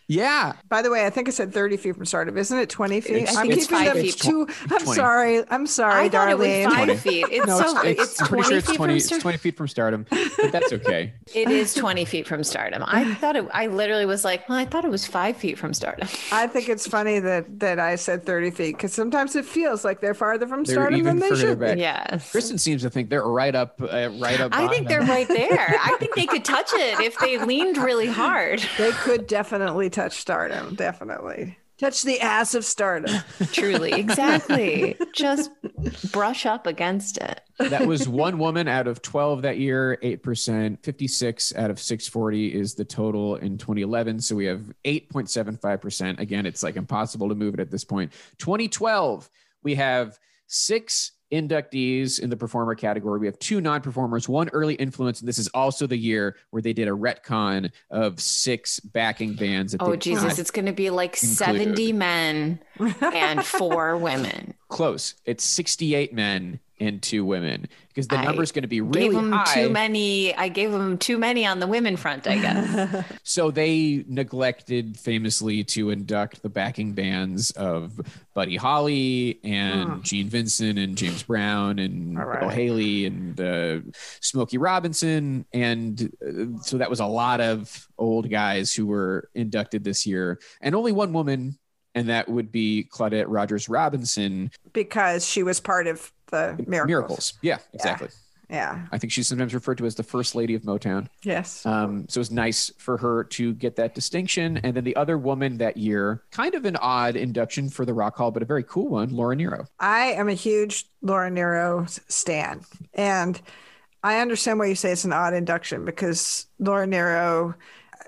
Yeah. By the way, I think I said 30 feet from stardom. Isn't it 20 feet? It's- I'm it's keeping five feet. too. I'm 20. sorry. I'm sorry, I thought darling. it was five feet. It's No, so it's, it's, it's, I'm 20 pretty sure it's feet 20, from it's stardom. 20 feet from stardom, but that's okay. It is 20 feet from stardom. I thought it, I literally was like, well, I thought it was five feet from stardom. I think it's funny that that I said 30 feet because sometimes it feels like they're farther from They're stardom even than they should. back. Be. Yes. Kristen seems to think they're right up, uh, right up. I think them. they're right there. I think they could touch it if they leaned really hard. They could definitely touch stardom. Definitely touch the ass of stardom. Truly. Exactly. Just brush up against it. that was one woman out of 12 that year, 8%. 56 out of 640 is the total in 2011. So we have 8.75%. Again, it's like impossible to move it at this point. 2012, we have six inductees in the performer category. We have two non performers, one early influence. And this is also the year where they did a retcon of six backing bands. Oh, Jesus. It's going to be like include. 70 men and four women. close. It's 68 men and two women because the I number is going to be Gave really them high. too many. I gave them too many on the women front, I guess. So they neglected famously to induct the backing bands of Buddy Holly and Gene Vincent and James Brown and All right. Bill Haley and uh, Smokey Robinson. And uh, so that was a lot of old guys who were inducted this year, and only one woman. And that would be Claudette Rogers Robinson. because she was part of the miracles. Miracles. Yeah, exactly. Yeah. I think she's sometimes referred to as the first lady of Motown. Yes. Um, so it was nice for her to get that distinction. And then the other woman that year, kind of an odd induction for the Rock Hall, but a very cool one, Laura Nyro. I am a huge Laura Nyro stan. And I understand why you say it's an odd induction because Laura Nyro,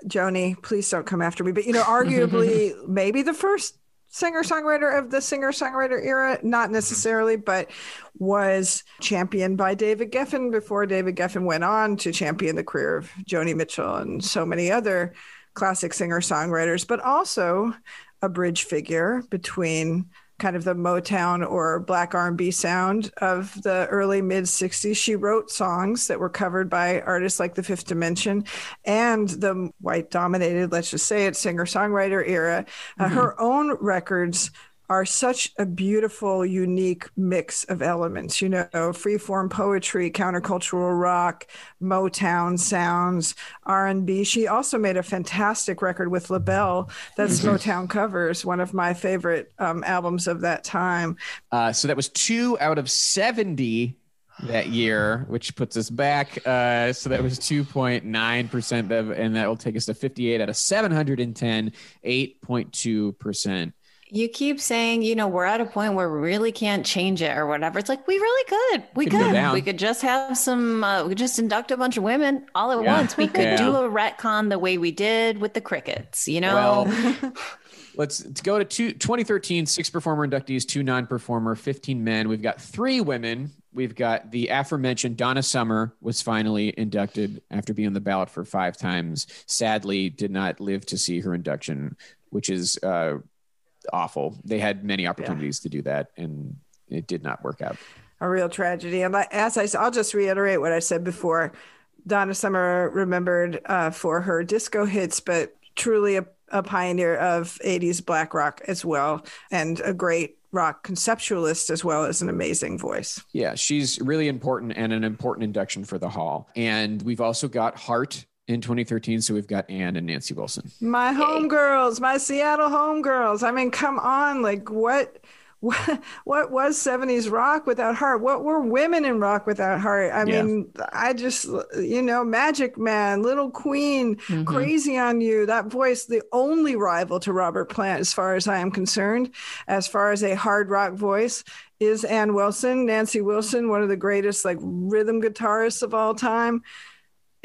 Joni, please don't come after me, but you know, arguably maybe the first singer songwriter of the singer songwriter era, not mm-hmm. necessarily, but was championed by David Geffen before David Geffen went on to champion the career of Joni Mitchell and so many other classic singer songwriters, but also a bridge figure between kind of the Motown or black R&B sound of the early mid 60s. She wrote songs that were covered by artists like The Fifth Dimension and the white dominated, let's just say it, singer songwriter era. Uh, her own records are such a beautiful, unique mix of elements. You know, freeform poetry, countercultural rock, Motown sounds, R and B. She also made a fantastic record with LaBelle that's Motown covers, one of my favorite um, albums of that time. Uh, so that was two out of 70 that year, which puts us back. Uh, so that was 2.9%, of, and that will take us to 58 out of 710, 8.2%. You keep saying, you know, we're at a point where we really can't change it or whatever. It's like we really could. We Could. We could just have some. Uh, we could just induct a bunch of women all at Yeah. once. We could Yeah. do a retcon the way we did with the crickets. You know. Well, let's, let's go to two, 2013, six performer inductees, two non performer, 15 men. We've got three women. We've got the aforementioned Donna Summer was finally inducted after being on the ballot for five times. Sadly, did not live to see her induction, which is uh, awful. They had many opportunities to do that, and it did not work out. a real tragedy. And as I'll just reiterate what I said before. Donna Summer remembered uh, for her disco hits, but truly a, a pioneer of 80s black rock as well, and a great rock conceptualist as well as an amazing voice. Yeah, she's really important and an important induction for the Hall. And we've also got Heart in 2013. So we've got Ann and Nancy Wilson. My homegirls, my Seattle homegirls. I mean, come on, like what? What, what was 70s rock without heart? What were women in rock without heart? I Yeah. mean, I just, you know, Magic Man, Little Queen, mm-hmm. Crazy on You, that voice, the only rival to Robert Plant, as far as I am concerned, as far as a hard rock voice, is Ann Wilson, Nancy Wilson, one of the greatest like rhythm guitarists of all time.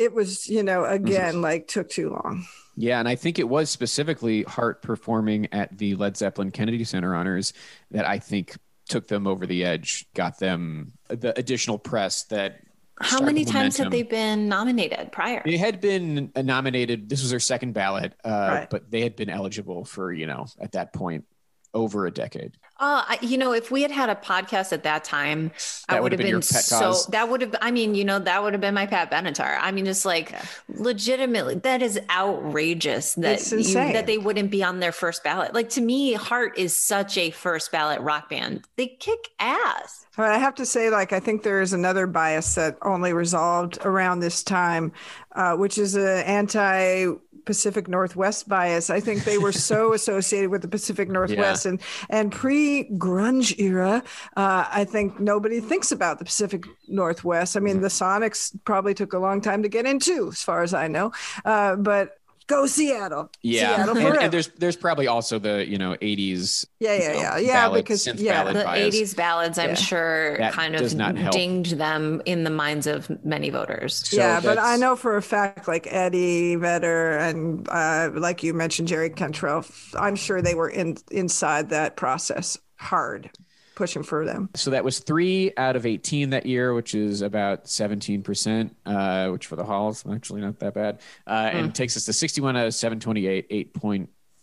It was, you know, again, like took too long. Yeah, and I think it was specifically Heart performing at the Led Zeppelin Kennedy Center honors that I think took them over the edge, got them the additional press that. How many times had they been nominated prior? They had been nominated. This was their second ballot, uh, Right. but they had been eligible for you know at that point over a decade. Uh, you know, if we had had a podcast at that time, That I would would have have been your been pet so. cause? That would have. I mean, you know, that would have been my Pat Benatar. I mean, just like legitimately, that is outrageous that you, that they wouldn't be on their first ballot. Like to me, Heart is such a first ballot rock band. They kick ass. But I have to say, like, I think there is another bias that only resolved around this time, uh, which is an anti Pacific Northwest bias. I think they were so associated with the Pacific Northwest and and pre grunge era. Uh, I think nobody thinks about the Pacific Northwest. I mean, the Sonics probably took a long time to get into, as far as I know. Uh, but go Seattle. Yeah, Seattle and, and there's there's probably also the you know 80s. yeah, yeah, you know, yeah, yeah. ballad, Because yeah, The bias. 80s ballads, I'm Yeah. sure, That kind of not help. dinged them in the minds of many voters. So yeah, but I know for a fact, like Eddie Vedder and uh, like you mentioned, Jerry Cantrell, I'm sure they were in inside that process hard, pushing for them. So that was three out of 18 that year, which is about 17%, uh, which for the Halls, actually not that bad. Uh, Hmm. And takes us to 61 out of 728,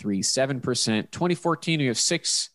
8.37%. 2014, we have six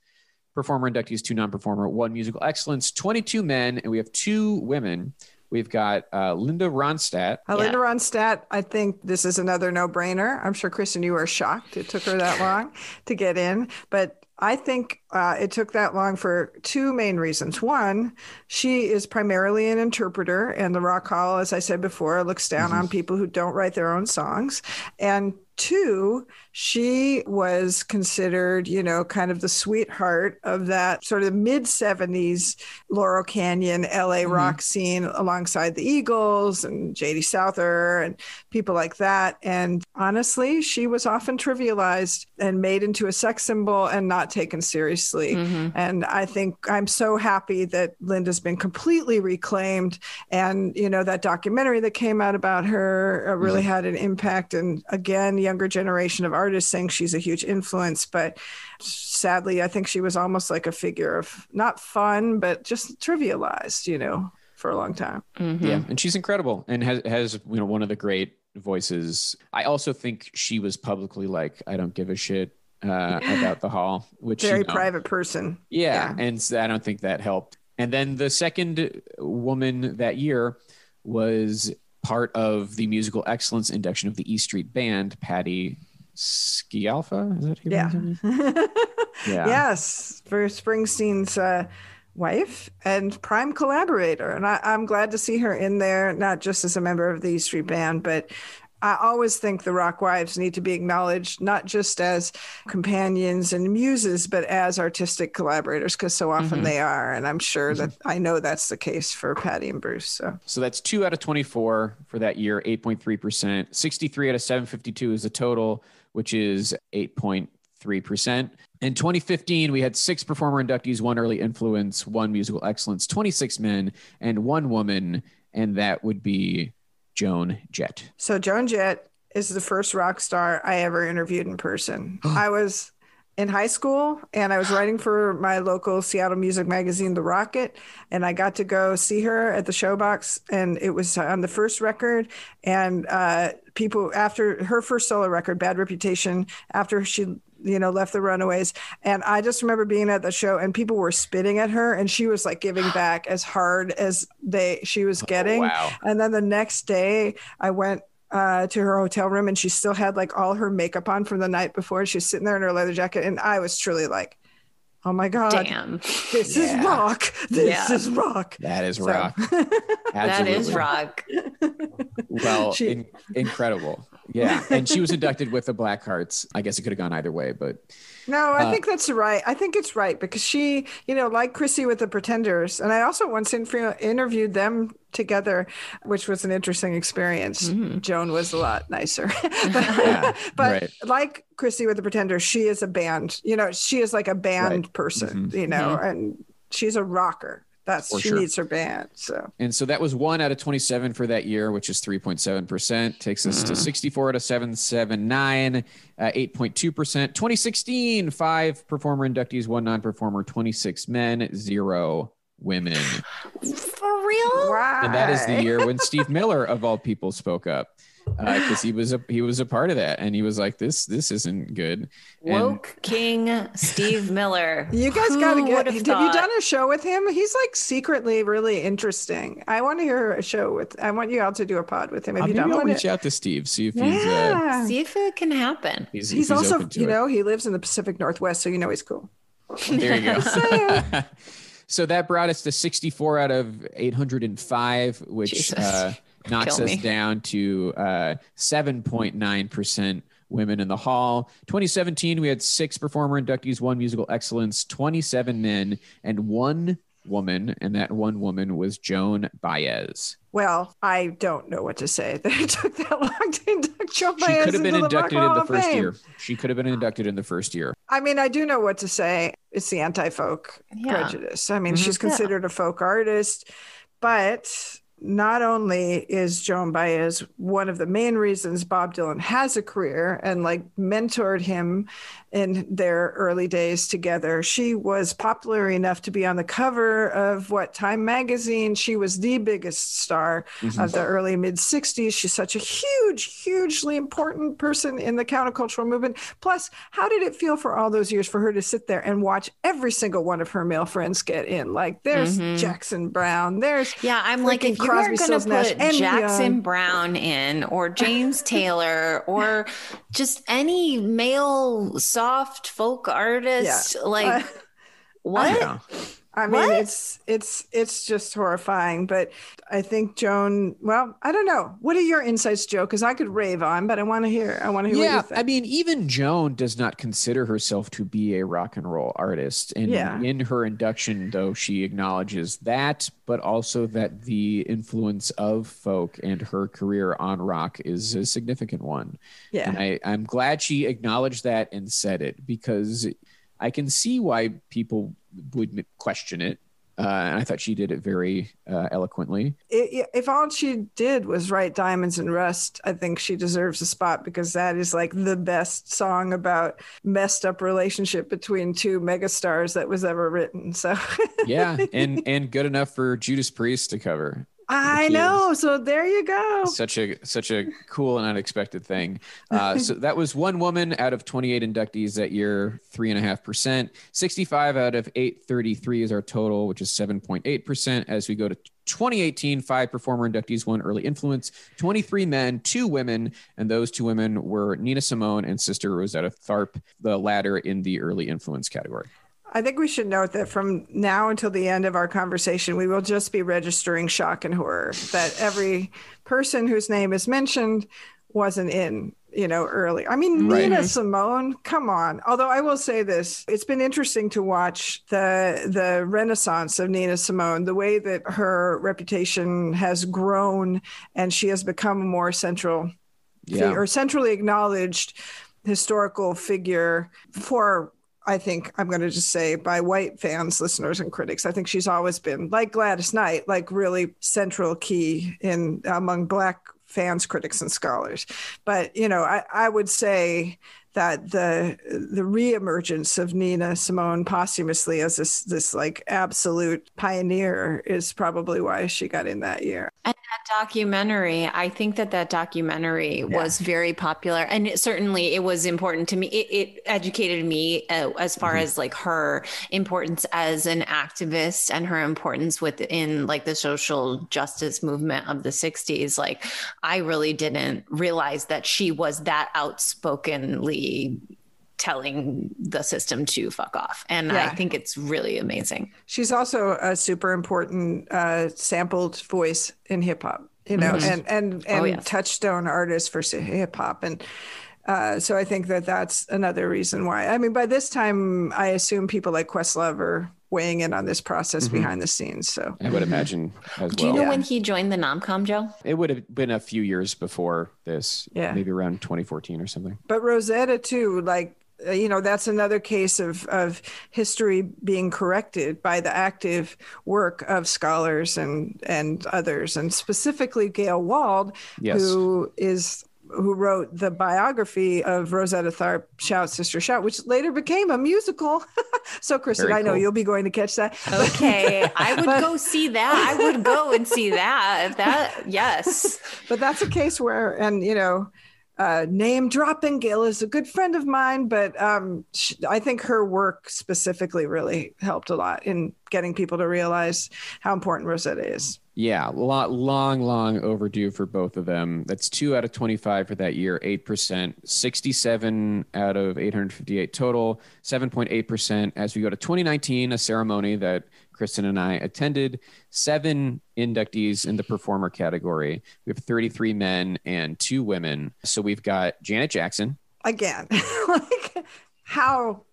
performer inductees, two non performer, one musical excellence, 22 men, and we have two women. We've got uh, Linda Ronstadt. Uh, Yeah. Linda Ronstadt, I think this is another no brainer. I'm sure Kristen, you were shocked it took her that long to get in, but I think uh, it took that long for two main reasons. One, she is primarily an interpreter, and the Rock Hall, as I said before, looks down on people who don't write their own songs. And two, she was considered, you know, kind of the sweetheart of that sort of mid 70s Laurel Canyon LA mm-hmm. rock scene alongside the Eagles and JD Souther and people like that. And honestly, she was often trivialized and made into a sex symbol and not taken seriously. Mm-hmm. And I think I'm so happy that Linda's been completely reclaimed. And, you know, that documentary that came out about her uh, really mm-hmm. had an impact. And again, younger generation of artists saying she's a huge influence. But sadly, I think she was almost like a figure of not fun, but just trivialized, you know, for a long time. Yeah, and she's incredible and has has you know one of the great voices. I also think she was publicly like, I don't give a shit uh, about the hall, which you Very know, private person. Yeah, and I don't think that helped. And then the second woman that year was part of the musical excellence induction of the E Street Band, Patti Scialfa. Is that who Yeah. Yeah. Yes, for Springsteen's uh, wife and prime collaborator. And I, I'm glad to see her in there, not just as a member of the E Street Band, but I always think the Rock Wives need to be acknowledged, not just as companions and muses, but as artistic collaborators, because so often mm-hmm. they are. And I'm sure mm-hmm. that I know that's the case for Patti and Bruce. So So that's two out of 24 for that year, 8.3%. 63 out of 752 is the total, which is 8.3%. In 2015, we had six performer inductees, one early influence, one musical excellence, 26 men, and one woman, and that would be Joan Jett. So Joan Jett is the first rock star I ever interviewed in person. I was in high school and I was writing for my local Seattle music magazine, The Rocket, and I got to go see her at the Showbox, and it was on the first record. And uh, people after her first solo record, Bad Reputation, after she you know left the Runaways, and I just remember being at the show and people were spitting at her, and she was like giving back as hard as they she was getting. wow. And then the next day, I went uh, to her hotel room and she still had like all her makeup on from the night before. She was sitting there in her leather jacket. And I was truly like, oh my God, Damn. this is rock. This Yeah. is rock. That is So- rock. That is rock. Well, She- in, incredible. Yeah. And she was inducted with the Blackhearts. I guess it could have gone either way, but No, I Uh, think that's right. I think it's right because she, you know, like Chrissie with the Pretenders, and I also once in- interviewed them together, which was an interesting experience. Joan was a lot nicer, but, Yeah, but right. like Chrissie with the Pretenders, she is a band. You know, she is like a band Right. Mm-hmm. person. You know, and she's a rocker. That's she sure. needs her band. So And so that was one out of 27 for that year, which is 3.7%. Takes us to 64 out of 779, uh, 8.2%. 2016, five performer inductees, one non performer, 26 men, zero women. For real? wow, And that is the year when Steve Miller, of all people, spoke up. Because uh, he was a he was a part of that, and he was like, "This this isn't good." Woke and, King Steve Miller. You guys got to get. Have, have you done a show with him? He's like secretly really interesting. I want to hear a show with. I want you all to do a pod with him. If uh, you maybe done I'll reach out to Steve see if yeah. he's uh, see if it can happen. He's, he's, he's also you it. know he lives in the Pacific Northwest, so you know he's cool. There you go. so that brought us to 64 out of 805, which uh, knocks us down to uh, 7.9% women in the hall. 2017, we had six performer inductees, one musical excellence, 27 men, and one woman, and that one woman was Joan Baez. Well, I don't know what to say. That it took that long to induct Joan Baez. She could have been inducted in the first year. She could have been inducted in the first year. I mean, I do know what to say. It's the anti-folk yeah. prejudice. I mean, mm-hmm. she's considered yeah. a folk artist, but not only is Joan Baez one of the main reasons Bob Dylan has a career and like mentored him in their early days together, she was popular enough to be on the cover of what Time magazine. She was the biggest star mm-hmm. of the early mid 60s. She's such a huge, hugely important person in the countercultural movement. Plus, how did it feel for all those years for her to sit there and watch every single one of her male friends get in? Like, there's mm-hmm. Jackson Browne, there's yeah, I'm like, if you Crosby, are going to put Jackson Young. Browne in, or James Taylor, or just any male soft folk artist, yeah. like uh, what? I mean, what? it's it's it's just horrifying. But I think Joan. Well, I don't know. What are your insights, Joe? Because I could rave on, but I want to hear. I want to hear. Yeah, I mean, even Joan does not consider herself to be a rock and roll artist, and yeah. in her induction, though, she acknowledges that, but also that the influence of folk and her career on rock is a significant one. Yeah, and I, I'm glad she acknowledged that and said it because I can see why people would question it. Uh, and I thought she did it very uh, eloquently. If all she did was write Diamonds and Rust, I think she deserves a spot because that is like the best song about messed up relationship between two megastars that was ever written. So yeah, and and good enough for Judas Priest to cover. I know. So there you go. Such a such a cool and unexpected thing. Uh, so that was one woman out of 28 inductees that year, three and a half percent. 65 out of 833 is our total, which is 7.8 percent. As we go to 2018, five performer inductees, one early influence, 23 men, two women, and those two women were Nina Simone and Sister Rosetta Tharpe, the latter in the early influence category. I think we should note that from now until the end of our conversation, we will just be registering shock and horror that every person whose name is mentioned wasn't in, you know, early. I mean, right. Nina Simone, come on. Although I will say this, it's been interesting to watch the the renaissance of Nina Simone, the way that her reputation has grown and she has become a more central yeah. or centrally acknowledged historical figure for I think I'm going to just say by white fans, listeners, and critics. I think she's always been like Gladys Knight, like really central key in among black fans, critics, and scholars. But you know, I, I would say that the the reemergence of Nina Simone posthumously as this this like absolute pioneer is probably why she got in that year. And that documentary, I think that that documentary yeah. was very popular, and it, certainly it was important to me. It, it educated me uh, as far mm-hmm. as like her importance as an activist and her importance within like the social justice movement of the '60s. Like, I really didn't realize that she was that outspokenly telling the system to fuck off. And yeah. I think it's really amazing. She's also a super important uh, sampled voice in hip hop, you know, mm-hmm. and and oh, and oh, yes. touchstone artist for hip hop and. Uh, so I think that that's another reason why. I mean, by this time, I assume people like Questlove are weighing in on this process mm-hmm. behind the scenes. So I would imagine as Do well. you know yeah. when he joined the Nomcom, Joe? It would have been a few years before this. Yeah. Maybe around 2014 or something. But Rosetta too, like Uh, you know that's another case of of history being corrected by the active work of scholars and and others and specifically Gayle Wald yes. who is who wrote the biography of Rosetta Tharpe, Shout Sister Shout, which later became a musical. so, Kristen, Very I know cool. you'll be going to catch that. Okay, I would But- go see that. I would go and see that. If that, yes. but that's a case where, and you know, uh, name dropping Gayle is a good friend of mine, but um, sh- I think her work specifically really helped a lot in getting people to realize how important Rosetta is. Yeah, lot long, long overdue for both of them. That's two out of 25 for that year, 8%, 67 out of 858 total, 7.8%. As we go to 2019, a ceremony that Kristen and I attended, seven inductees in the performer category. We have 33 men and two women. So we've got Janet Jackson, Again, like how,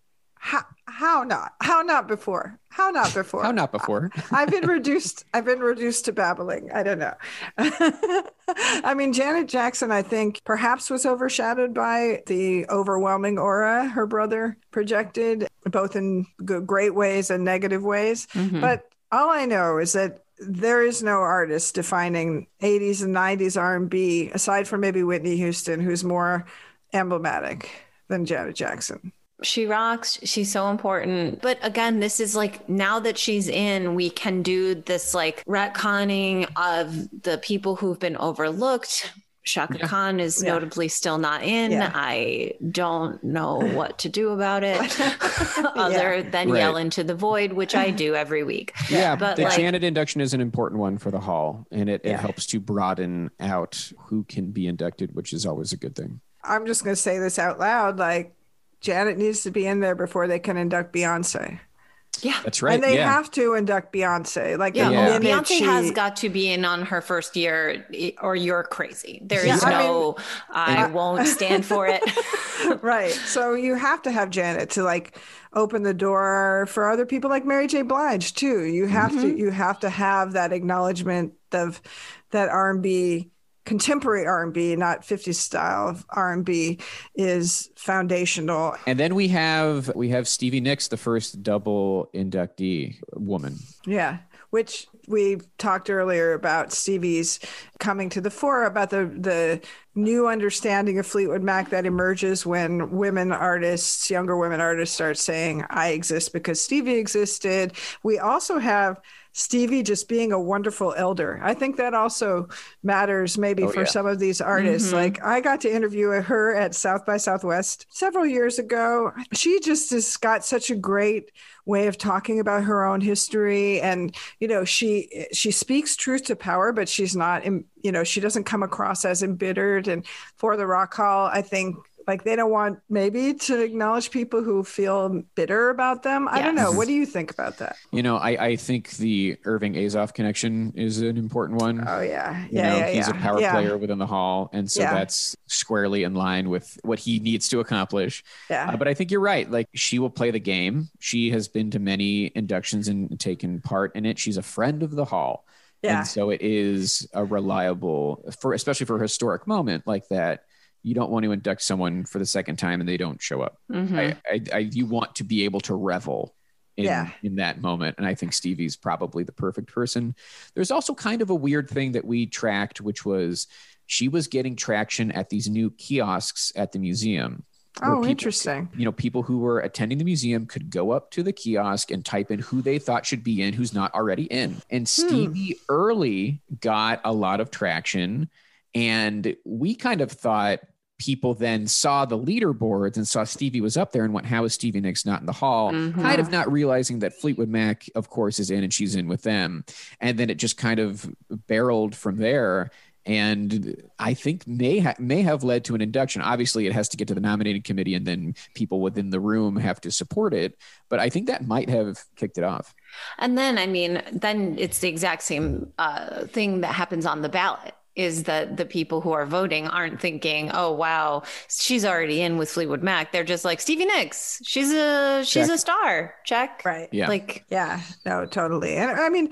how, how not? How not before? How not before? how not before? I've been reduced. I've been reduced to babbling. I don't know. I mean, Janet Jackson, I think perhaps was overshadowed by the overwhelming aura her brother projected, both in great ways and negative ways. Mhm. But all I know is that there is no artist defining 80s and 90s R&B aside from maybe Whitney Houston, who's more emblematic than Janet Jackson. She rocks. She's so important. But again, this is like now that she's in, we can do this like retconning of the people who've been overlooked. Chaka Yeah. Khan is Yeah. notably still not in. Yeah. I don't know what to do about it other than Right. yell into the void, which I do every week. Yeah, But, the like- Janet induction is an important one for the hall, and it, it helps to broaden out who can be inducted, which is always a good thing. I'm just going to say this out loud. Like, Janet needs to be in there before they can induct Beyonce. Yeah. That's right. and they yeah. have to induct Beyonce. Like, Yeah, Yeah. Beyonce she- has got to be in on her first year, or you're crazy. There is Yeah, I no, I, won't stand for it. right. So you have to have Janet to like open the door for other people like Mary J. Blige too. You have to mm-hmm. you have to have that acknowledgement of that R&B contemporary R&B, not 50s style of R&B is foundational. And then we have we have Stevie Nicks, the first double inductee woman. Yeah, which we talked earlier about Stevie's coming to the fore about the the new understanding of Fleetwood Mac that emerges when women artists, younger women artists start saying I exist because Stevie existed. We also have Stevie just being a wonderful elder. I think that also matters maybe Oh, for yeah. some of these artists. Mhm. Like I got to interview her at South by Southwest several years ago. She just has got such a great way of talking about her own history and you know she she speaks truth to power but she's not you know she doesn't come across as embittered and for the rock hall i think like they don't want maybe to acknowledge people who feel bitter about them i don't know what do you think about that You know, I, I think the Irving Azoff connection is an important one. oh yeah You yeah know, yeah he's yeah. a power yeah. player within the hall, and so that's squarely in line with what he needs to accomplish. yeah Uh, but I think you're right. Like she will play the game. She has been to many inductions and taken part in it. She's a friend of the hall. yeah And so it is a reliable for especially for a historic moment like that. You don't want to induct someone for the second time and they don't show up. Mhm. I, I, I you want to be able to revel in, Yeah. in that moment. And I think Stevie's probably the perfect person. There's also kind of a weird thing that we tracked, which was she was getting traction at these new kiosks at the museum. oh people- interesting You know, people who were attending the museum could go up to the kiosk and type in who they thought should be in, who's not already in. And Stevie early got a lot of traction. And we kind of thought people then saw the leaderboards and saw Stevie was up there and went, How is Stevie Nicks not in the hall? Mhm. Kind of not realizing that Fleetwood Mac, of course, is in and she's in with them. And then it just kind of barreled from there. And I think may ha- may have led to an induction. Obviously, it has to get to the nominating committee, and then people within the room have to support it. But I think that might have kicked it off. And then, I mean, then it's the exact same uh, thing that happens on the ballot is that the people who are voting aren't thinking, oh, wow, she's already in with Fleetwood Mac. They're just like, Stevie Nicks, she's a, she's Check. a star. Check. right Yeah. Like, Yeah, no, totally. And I mean,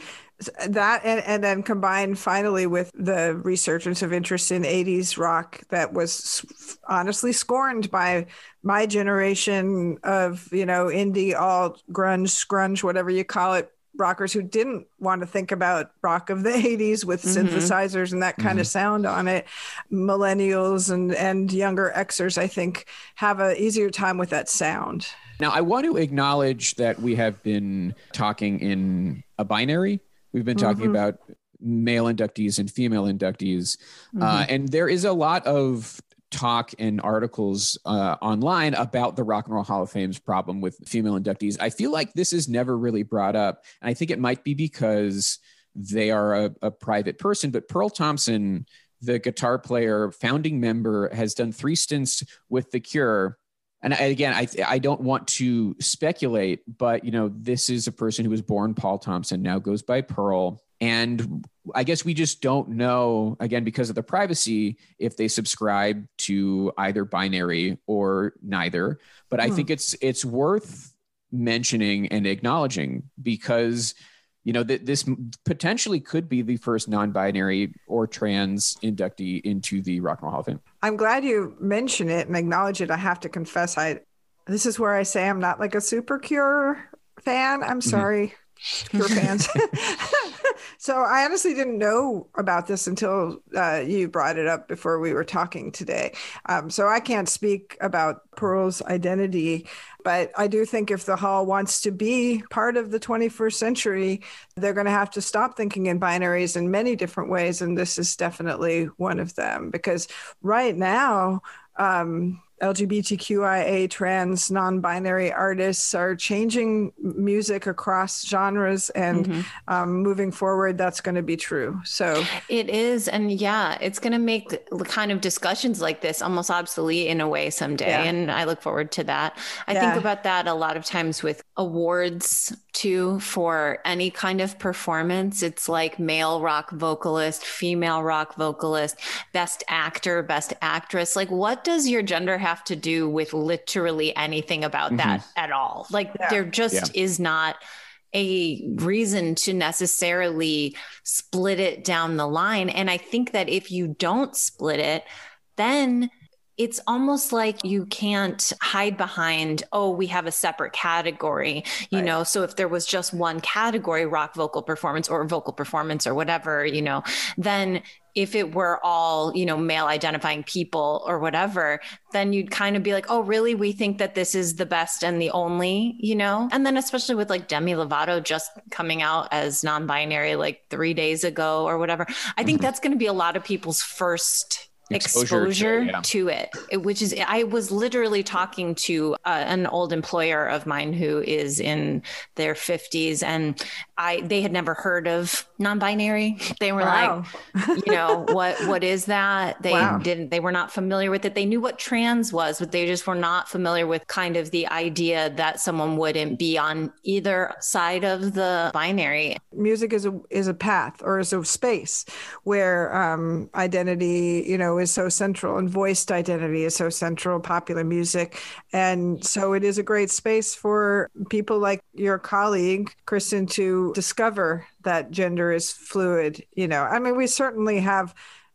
that and, and then combined finally with the resurgence of interest in 80s rock that was honestly scorned by my generation of, you know, indie, alt, grunge, scrunge, whatever you call it, rockers who didn't want to think about rock of the 80s with mm-hmm. synthesizers and that kind mm-hmm. of sound on it millennials and and younger xers i think have a easier time with that sound now i want to acknowledge that we have been talking in a binary we've been talking mm-hmm. about male inductees and female inductees uh, mm-hmm. and there is a lot of talk and articles uh, online about the Rock and Roll Hall of Fame's problem with female inductees. I feel like this is never really brought up. And I think it might be because they are a, a private person, but Pearl Thompson, the guitar player, founding member, has done three stints with The Cure. And again, I I don't want to speculate, but you know, this is a person who was born Paul Thompson, now goes by Pearl. And I guess we just don't know, again, because of the privacy, if they subscribe to either binary or neither. But hmm. I think it's it's worth mentioning and acknowledging because you know that this potentially could be the first non-binary or trans inductee into the Rock and Roll Hall of Fame. I'm glad you mention it and acknowledge it. I have to confess, I this is where I say I'm not like a super cure fan. I'm mm-hmm. sorry. Mm-hmm. Cure fans. so I honestly didn't know about this until uh, you brought it up before we were talking today. Um, so I can't speak about Pearl's identity, but I do think if the hall wants to be part of the 21st century, they're going to have to stop thinking in binaries in many different ways. And this is definitely one of them because right now, um, LGBTQIA, trans, non binary artists are changing music across genres. And mm-hmm. um, moving forward, that's going to be true. So it is. And yeah, it's going to make the kind of discussions like this almost obsolete in a way someday. Yeah. And I look forward to that. I yeah. think about that a lot of times with awards too for any kind of performance. It's like male rock vocalist, female rock vocalist, best actor, best actress. Like, what does your gender have? Have to do with literally anything about mm-hmm. that at all. Like yeah. there just yeah. is not a reason to necessarily split it down the line. And I think that if you don't split it, then it's almost like you can't hide behind, oh, we have a separate category, you right. know. So if there was just one category, rock vocal performance or vocal performance or whatever, you know, then if it were all, you know, male identifying people or whatever, then you'd kind of be like, oh, really? We think that this is the best and the only, you know? And then, especially with like Demi Lovato just coming out as non binary like three days ago or whatever, I think mm-hmm. that's going to be a lot of people's first exposure, exposure to, yeah. to, it, which is I was literally talking to uh, an old employer of mine who is in their 50s and I they had never heard of non-binary. They were wow. like, you know, what what is that? They wow. didn't they were not familiar with it. They knew what trans was, but they just were not familiar with kind of the idea that someone wouldn't be on either side of the binary. Music is a is a path or is a space where um, identity, you know, is so central and voiced identity is so central, popular music. And so it is a great space for people like your colleague, Kristen, to discover that gender is fluid. You know, I mean, we certainly have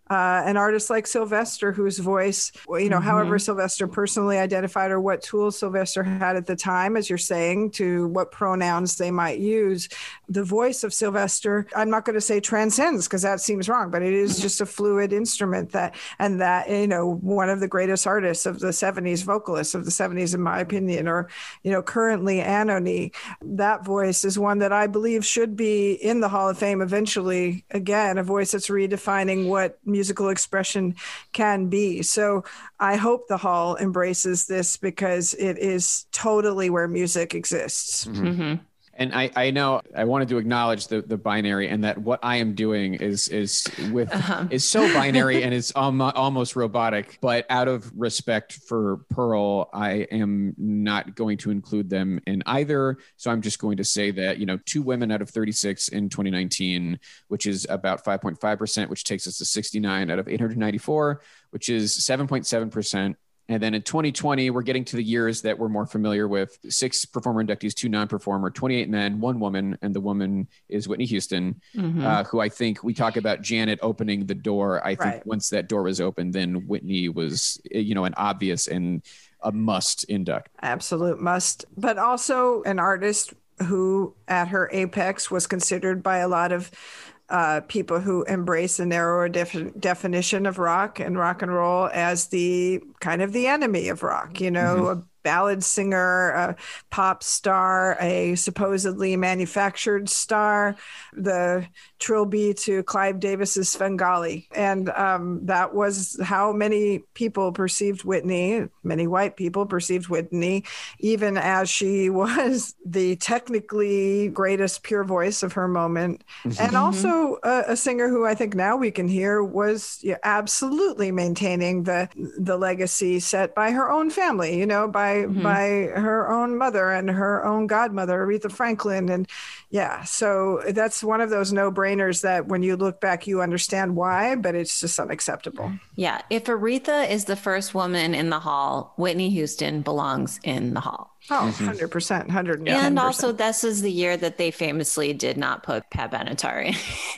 uh, an artist like Sylvester, whose voice, you know, mm-hmm. however Sylvester personally identified or what tools Sylvester had at the time, as you're saying, to what pronouns they might use, the voice of Sylvester, I'm not going to say transcends because that seems wrong, but it is mm-hmm. just a fluid instrument that, and that, you know, one of the greatest artists of the 70s, vocalists of the 70s, in my opinion, or, you know, currently Anohni, that voice is one that I believe should be in the Hall of Fame eventually. Again, a voice that's redefining what musical expression can be. So I hope the hall embraces this because it is totally where music exists. Mm-hmm. And I, I know I wanted to acknowledge the, the binary and that what I am doing is is with uh-huh. is so binary and it's almost robotic. But out of respect for Pearl, I am not going to include them in either. So I'm just going to say that you know two women out of 36 in 2019, which is about 5.5 percent, which takes us to 69 out of 894, which is 7.7 percent and then in 2020, we're getting to the years that we're more familiar with six performer inductees, two non performer, 28 men, one woman. And the woman is Whitney Houston, mm-hmm. uh, who I think we talk about Janet opening the door. I think once that door was open, then Whitney was, you know, an obvious and a must induct. Absolute must, but also an artist who at her apex was considered by a lot of uh, people who embrace a narrower def- definition of rock and rock and roll as the kind of the enemy of rock, you know, mm-hmm ballad singer, a pop star, a supposedly manufactured star, the trilby to Clive Davis's Svengali. And um, that was how many people perceived Whitney, many white people perceived Whitney, even as she was the technically greatest pure voice of her moment. Mm-hmm. And also a, a, singer who I think now we can hear was yeah, absolutely maintaining the, the legacy set by her own family, you know, by mm-hmm. by her own mother and her own godmother, Aretha Franklin. And yeah, so that's one of those no brainers that when you look back, you understand why, but it's just unacceptable. Yeah. If Aretha is the first woman in the hall, Whitney Houston belongs in the hall. Oh, mm-hmm. 100%, 110%. And also, this is the year that they famously did not put Pat Benatar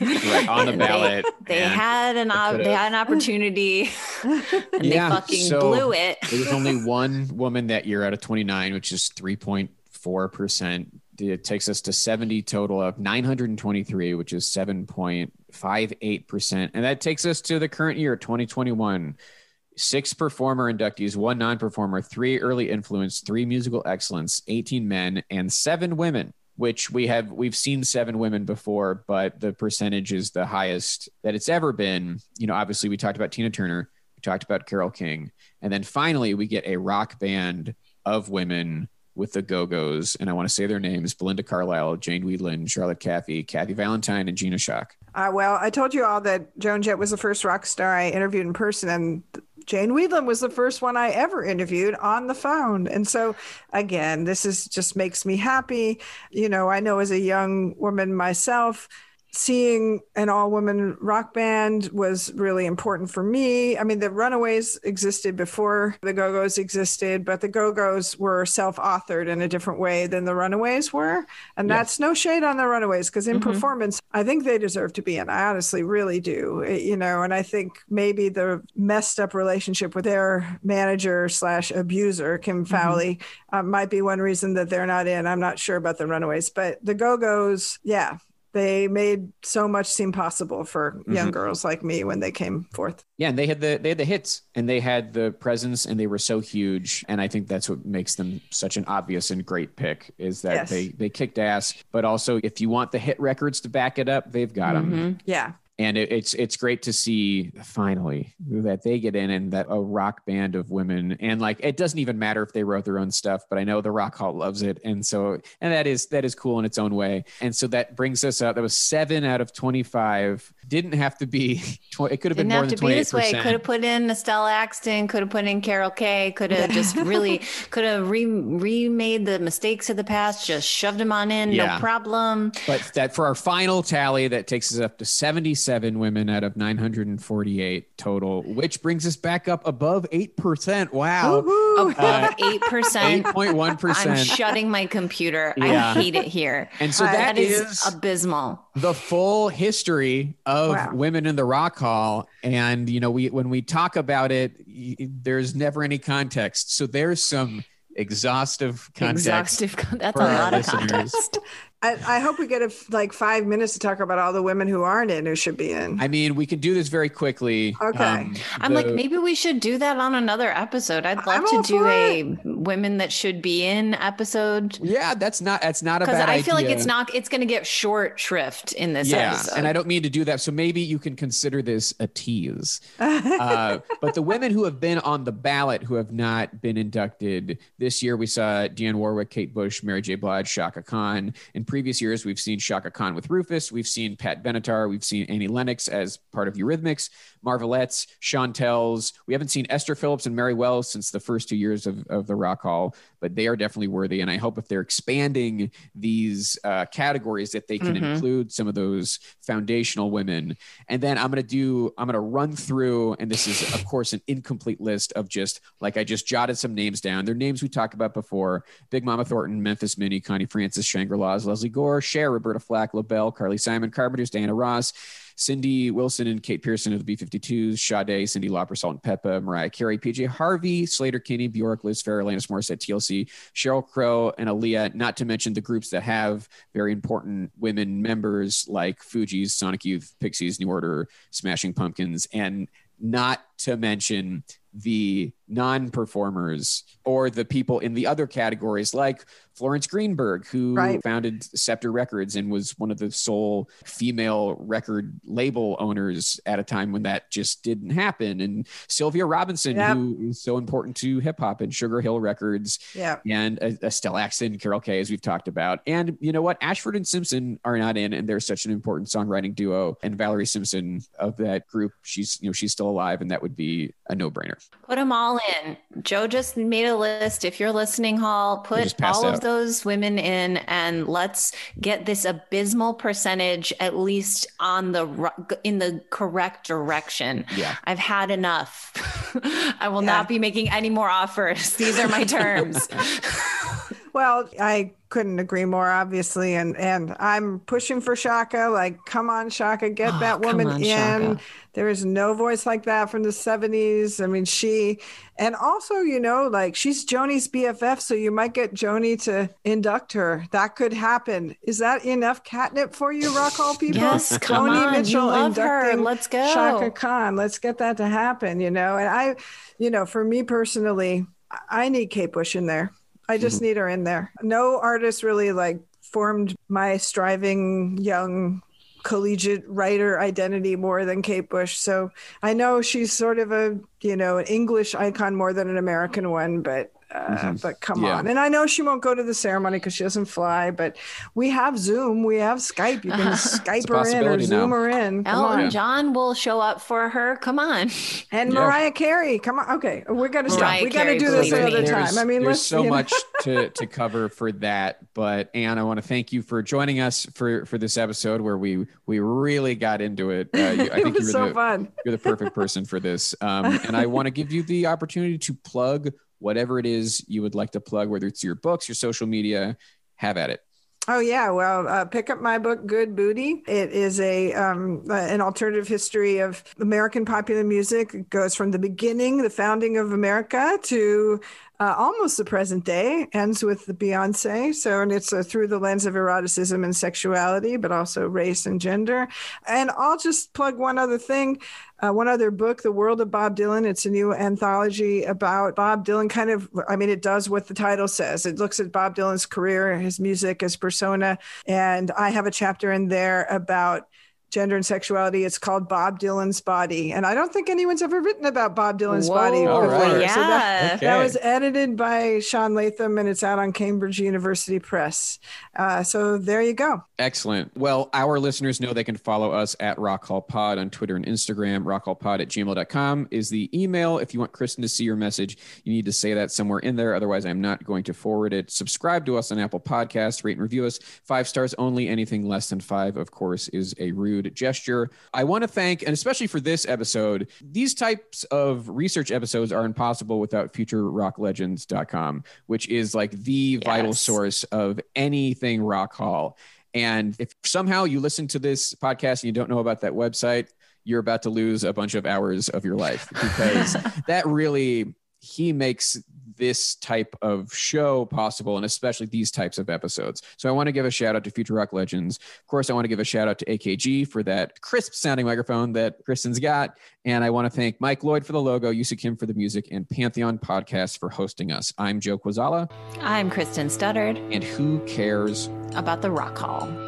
right, on the ballot. they, they had an op- they had an opportunity and yeah, they fucking so blew it. there was only one woman that year out of 29, which is 3.4%. It takes us to 70 total of 923, which is 7.58%. And that takes us to the current year, 2021 six performer inductees, one non performer, three early influence, three musical excellence, 18 men, and seven women. Which we have, we've seen seven women before, but the percentage is the highest that it's ever been. You know, obviously, we talked about Tina Turner, we talked about Carole King, and then finally, we get a rock band of women with the Go Go's, and I want to say their names: Belinda Carlisle, Jane Wiedlin, Charlotte Caffey, Kathy Valentine, and Gina Schock. Uh, well, I told you all that Joan Jett was the first rock star I interviewed in person, and Jane Wiedlin was the first one I ever interviewed on the phone. And so, again, this is just makes me happy. You know, I know as a young woman myself, seeing an all woman rock band was really important for me. I mean, the Runaways existed before the Go Go's existed, but the Go Go's were self authored in a different way than the Runaways were. And yes. that's no shade on the Runaways because in mm-hmm. performance, I think they deserve to be in. I honestly really do, eh, you know, and I think maybe the messed up relationship with their manager slash abuser, Kim mm-hmm. Fowley, uh, might be one reason that they're not in. I'm not sure about the Runaways, but the Go Go's, yeah, they made so much seem possible for young mm-hmm. girls like me when they came forth. Yeah, and they had the they had the hits and they had the presence and they were so huge and I think that's what makes them such an obvious and great pick is that yes. they they kicked ass, but also if you want the hit records to back it up, they've got mm-hmm. them. Yeah and it, it's it's great to see finally that they get in and that a rock band of women and like it doesn't even matter if they wrote their own stuff but i know the rock hall loves it. And so and that is that is cool in its own way. And so that brings us up that was seven out of 25 didn't have to be it could have been more than 28 this way. could have put in estelle axton could have put in carol kaye could have just really could have re- remade the mistakes of the past just shoved them on in yeah. no problem. But that for our final tally that takes us up to 77 women out of 948 total which brings us back up above 8% wow. Above uh, 8% 8.1% i'm shutting my computer. Yeah. i hate it here. And so uh, that, that is, is abysmal. the full history of wow. women in the rock hall. And you know we when we talk about it there's never any context. So there's some exhaustive context exhaustive that's a lot of context I, I, hope we get a, like five minutes to talk about all the women who aren't in who should be in. I mean, we can do this very quickly. Okay. Um, I'm like, maybe we should do that on another episode. I'd love I'm to do a it. women that should be in episode. Yeah, that's not that's not a bad I feel like it's not it's going to get short shrift in this yeah, episode. and I don't mean to do that. So maybe you can consider this a tease. uh, but the women who have been on the ballot who have not been inducted this year, we saw Dionne Warwick, Kate Bush, Mary J. Blige, Chaka Khan, and previous years, we've seen Chaka Khan with Rufus, we've seen Pat Benatar, we've seen Annie Lennox as part of Eurythmics, Marvelettes, Chantels. We haven't seen Esther Phillips and Mary Wells since the first two years of, of the Rock Hall, but they are definitely worthy. And I hope if they're expanding these uh, categories that they can mm-hmm. include some of those foundational women. And then I'm going to do, I'm going to run through, and this is, of course, an incomplete list of just like I just jotted some names down. They're names we talked about before Big Mama Thornton, Memphis Minnie, Connie Francis, Shangri La's, Lesley Gore, Cher, Roberta Flack, LaBelle, Carly Simon, Carpenters, Diana Ross. Cindy Wilson and Kate Pearson of the B-52s, Sade, Cyndi Lauper, Salt-N-Pepa, Mariah Carey, PJ Harvey, Sleater-Kinney, Bjork, Liz Phair, Alanis Morissette, TLC, Sheryl Crow, and Aaliyah, not to mention the groups that have very important women members like Fugees, Sonic Youth, Pixies, New Order, Smashing Pumpkins, and not to mention the non-performers or the people in the other categories like Florence Greenberg, who right. founded Scepter Records and was one of the sole female record label owners at a time when that just didn't happen. And Sylvia Robinson, yep. who is so important to hip hop and Sugar Hill Records, yep. and Estelle Axton, Carol Kaye, as we've talked about. And you know what? Ashford and Simpson are not in, and they're such an important songwriting duo. And Valerie Simpson of that group, she's you know she's still alive, and that would be a no brainer. Put them all in. Joe just made a list. If you're listening, Hall, put all out. of those women in and let's get this abysmal percentage at least on the in the correct direction. Yeah. I've had enough. I will yeah. not be making any more offers. These are my terms. well, I couldn't agree more obviously and and i'm pushing for chaka like come on chaka get oh, that woman on, in. Chaka. there is no voice like that from the 70s i mean she and also you know like she's joni's bff so you might get joni to induct her. That could happen. Is that enough catnip for you rock hall people? Yes come joni on. mitchell you love her. let's go. Chaka khan. Let's get that to happen you know? And i you know for me personally i need kate bush in there I just mm-hmm. need her in there. No artist really like formed my striving young collegiate writer identity more than Kate Bush. So I know she's sort of a, you know, an English icon more than an American one, but mm-hmm. but come yeah. on. And I know she won't go to the ceremony because she doesn't fly, but we have Zoom, we have Skype. You can Skype her in or Zoom now. her in. Come Elton on. John will show up for her. Come on. And yeah. Mariah Carey. Come on. Okay, we got to stop. we got to do this another time. I mean, there's so much to to cover for that. But Ann, I want to thank you for joining us for for this episode where we we really got into it. Uh, you, I think you're so the, fun. You're the perfect person for this. Um, and I want to give you the opportunity to plug whatever it is you would like to plug, whether it's your books, your social media, have at it. Oh yeah, well, uh, pick up my book, Good Booty. It is a um, uh, an alternative history of American popular music. It goes from the beginning, the founding of America, to uh, almost the present day. Ends with the Beyonce. So, and it's uh, through the lens of eroticism and sexuality, but also race and gender. And I'll just plug one other thing uh, one other book, The World of Bob Dylan. It's a new anthology about Bob Dylan, kind of, I mean, it does what the title says. It looks at Bob Dylan's career, his music, his persona. And I have a chapter in there about gender and sexuality. It's called Bob Dylan's Body. And I don't think anyone's ever written about Bob Dylan's Whoa, body before. Right. Yeah. So that, okay. that, was edited by Sean Latham and it's out on Cambridge University Press. Uh, so there you go. Excellent. Well, our listeners know they can follow us at Rock Hall Pod on Twitter and Instagram. Rockhallpod at gmail.com is the email. If you want Kristen to see your message, you need to say that somewhere in there. Otherwise, I'm not going to forward it. Subscribe to us on Apple Podcasts, rate and review us. Five stars only. Anything less than five, of course, is a rude gesture. I want to thank, and especially for this episode, these types of research episodes are impossible without futurerocklegends.com, which is like the yes. vital source of anything Rock Hall. And if somehow you listen to this podcast and you don't know about that website, you're about to lose a bunch of hours of your life because that really he makes this type of show possible and especially these types of episodes. So I want to give a shout out to Future Rock Legends. Of course, I want to give a shout out to AKG for that crisp sounding microphone that Kristen's got. And I want to thank Mike Lloyd for the logo, Yusa Kim for the music, and Pantheon Podcast for hosting us. I'm Joe Quazala. I'm Kristen Studdard. And who cares about the Rock Hall?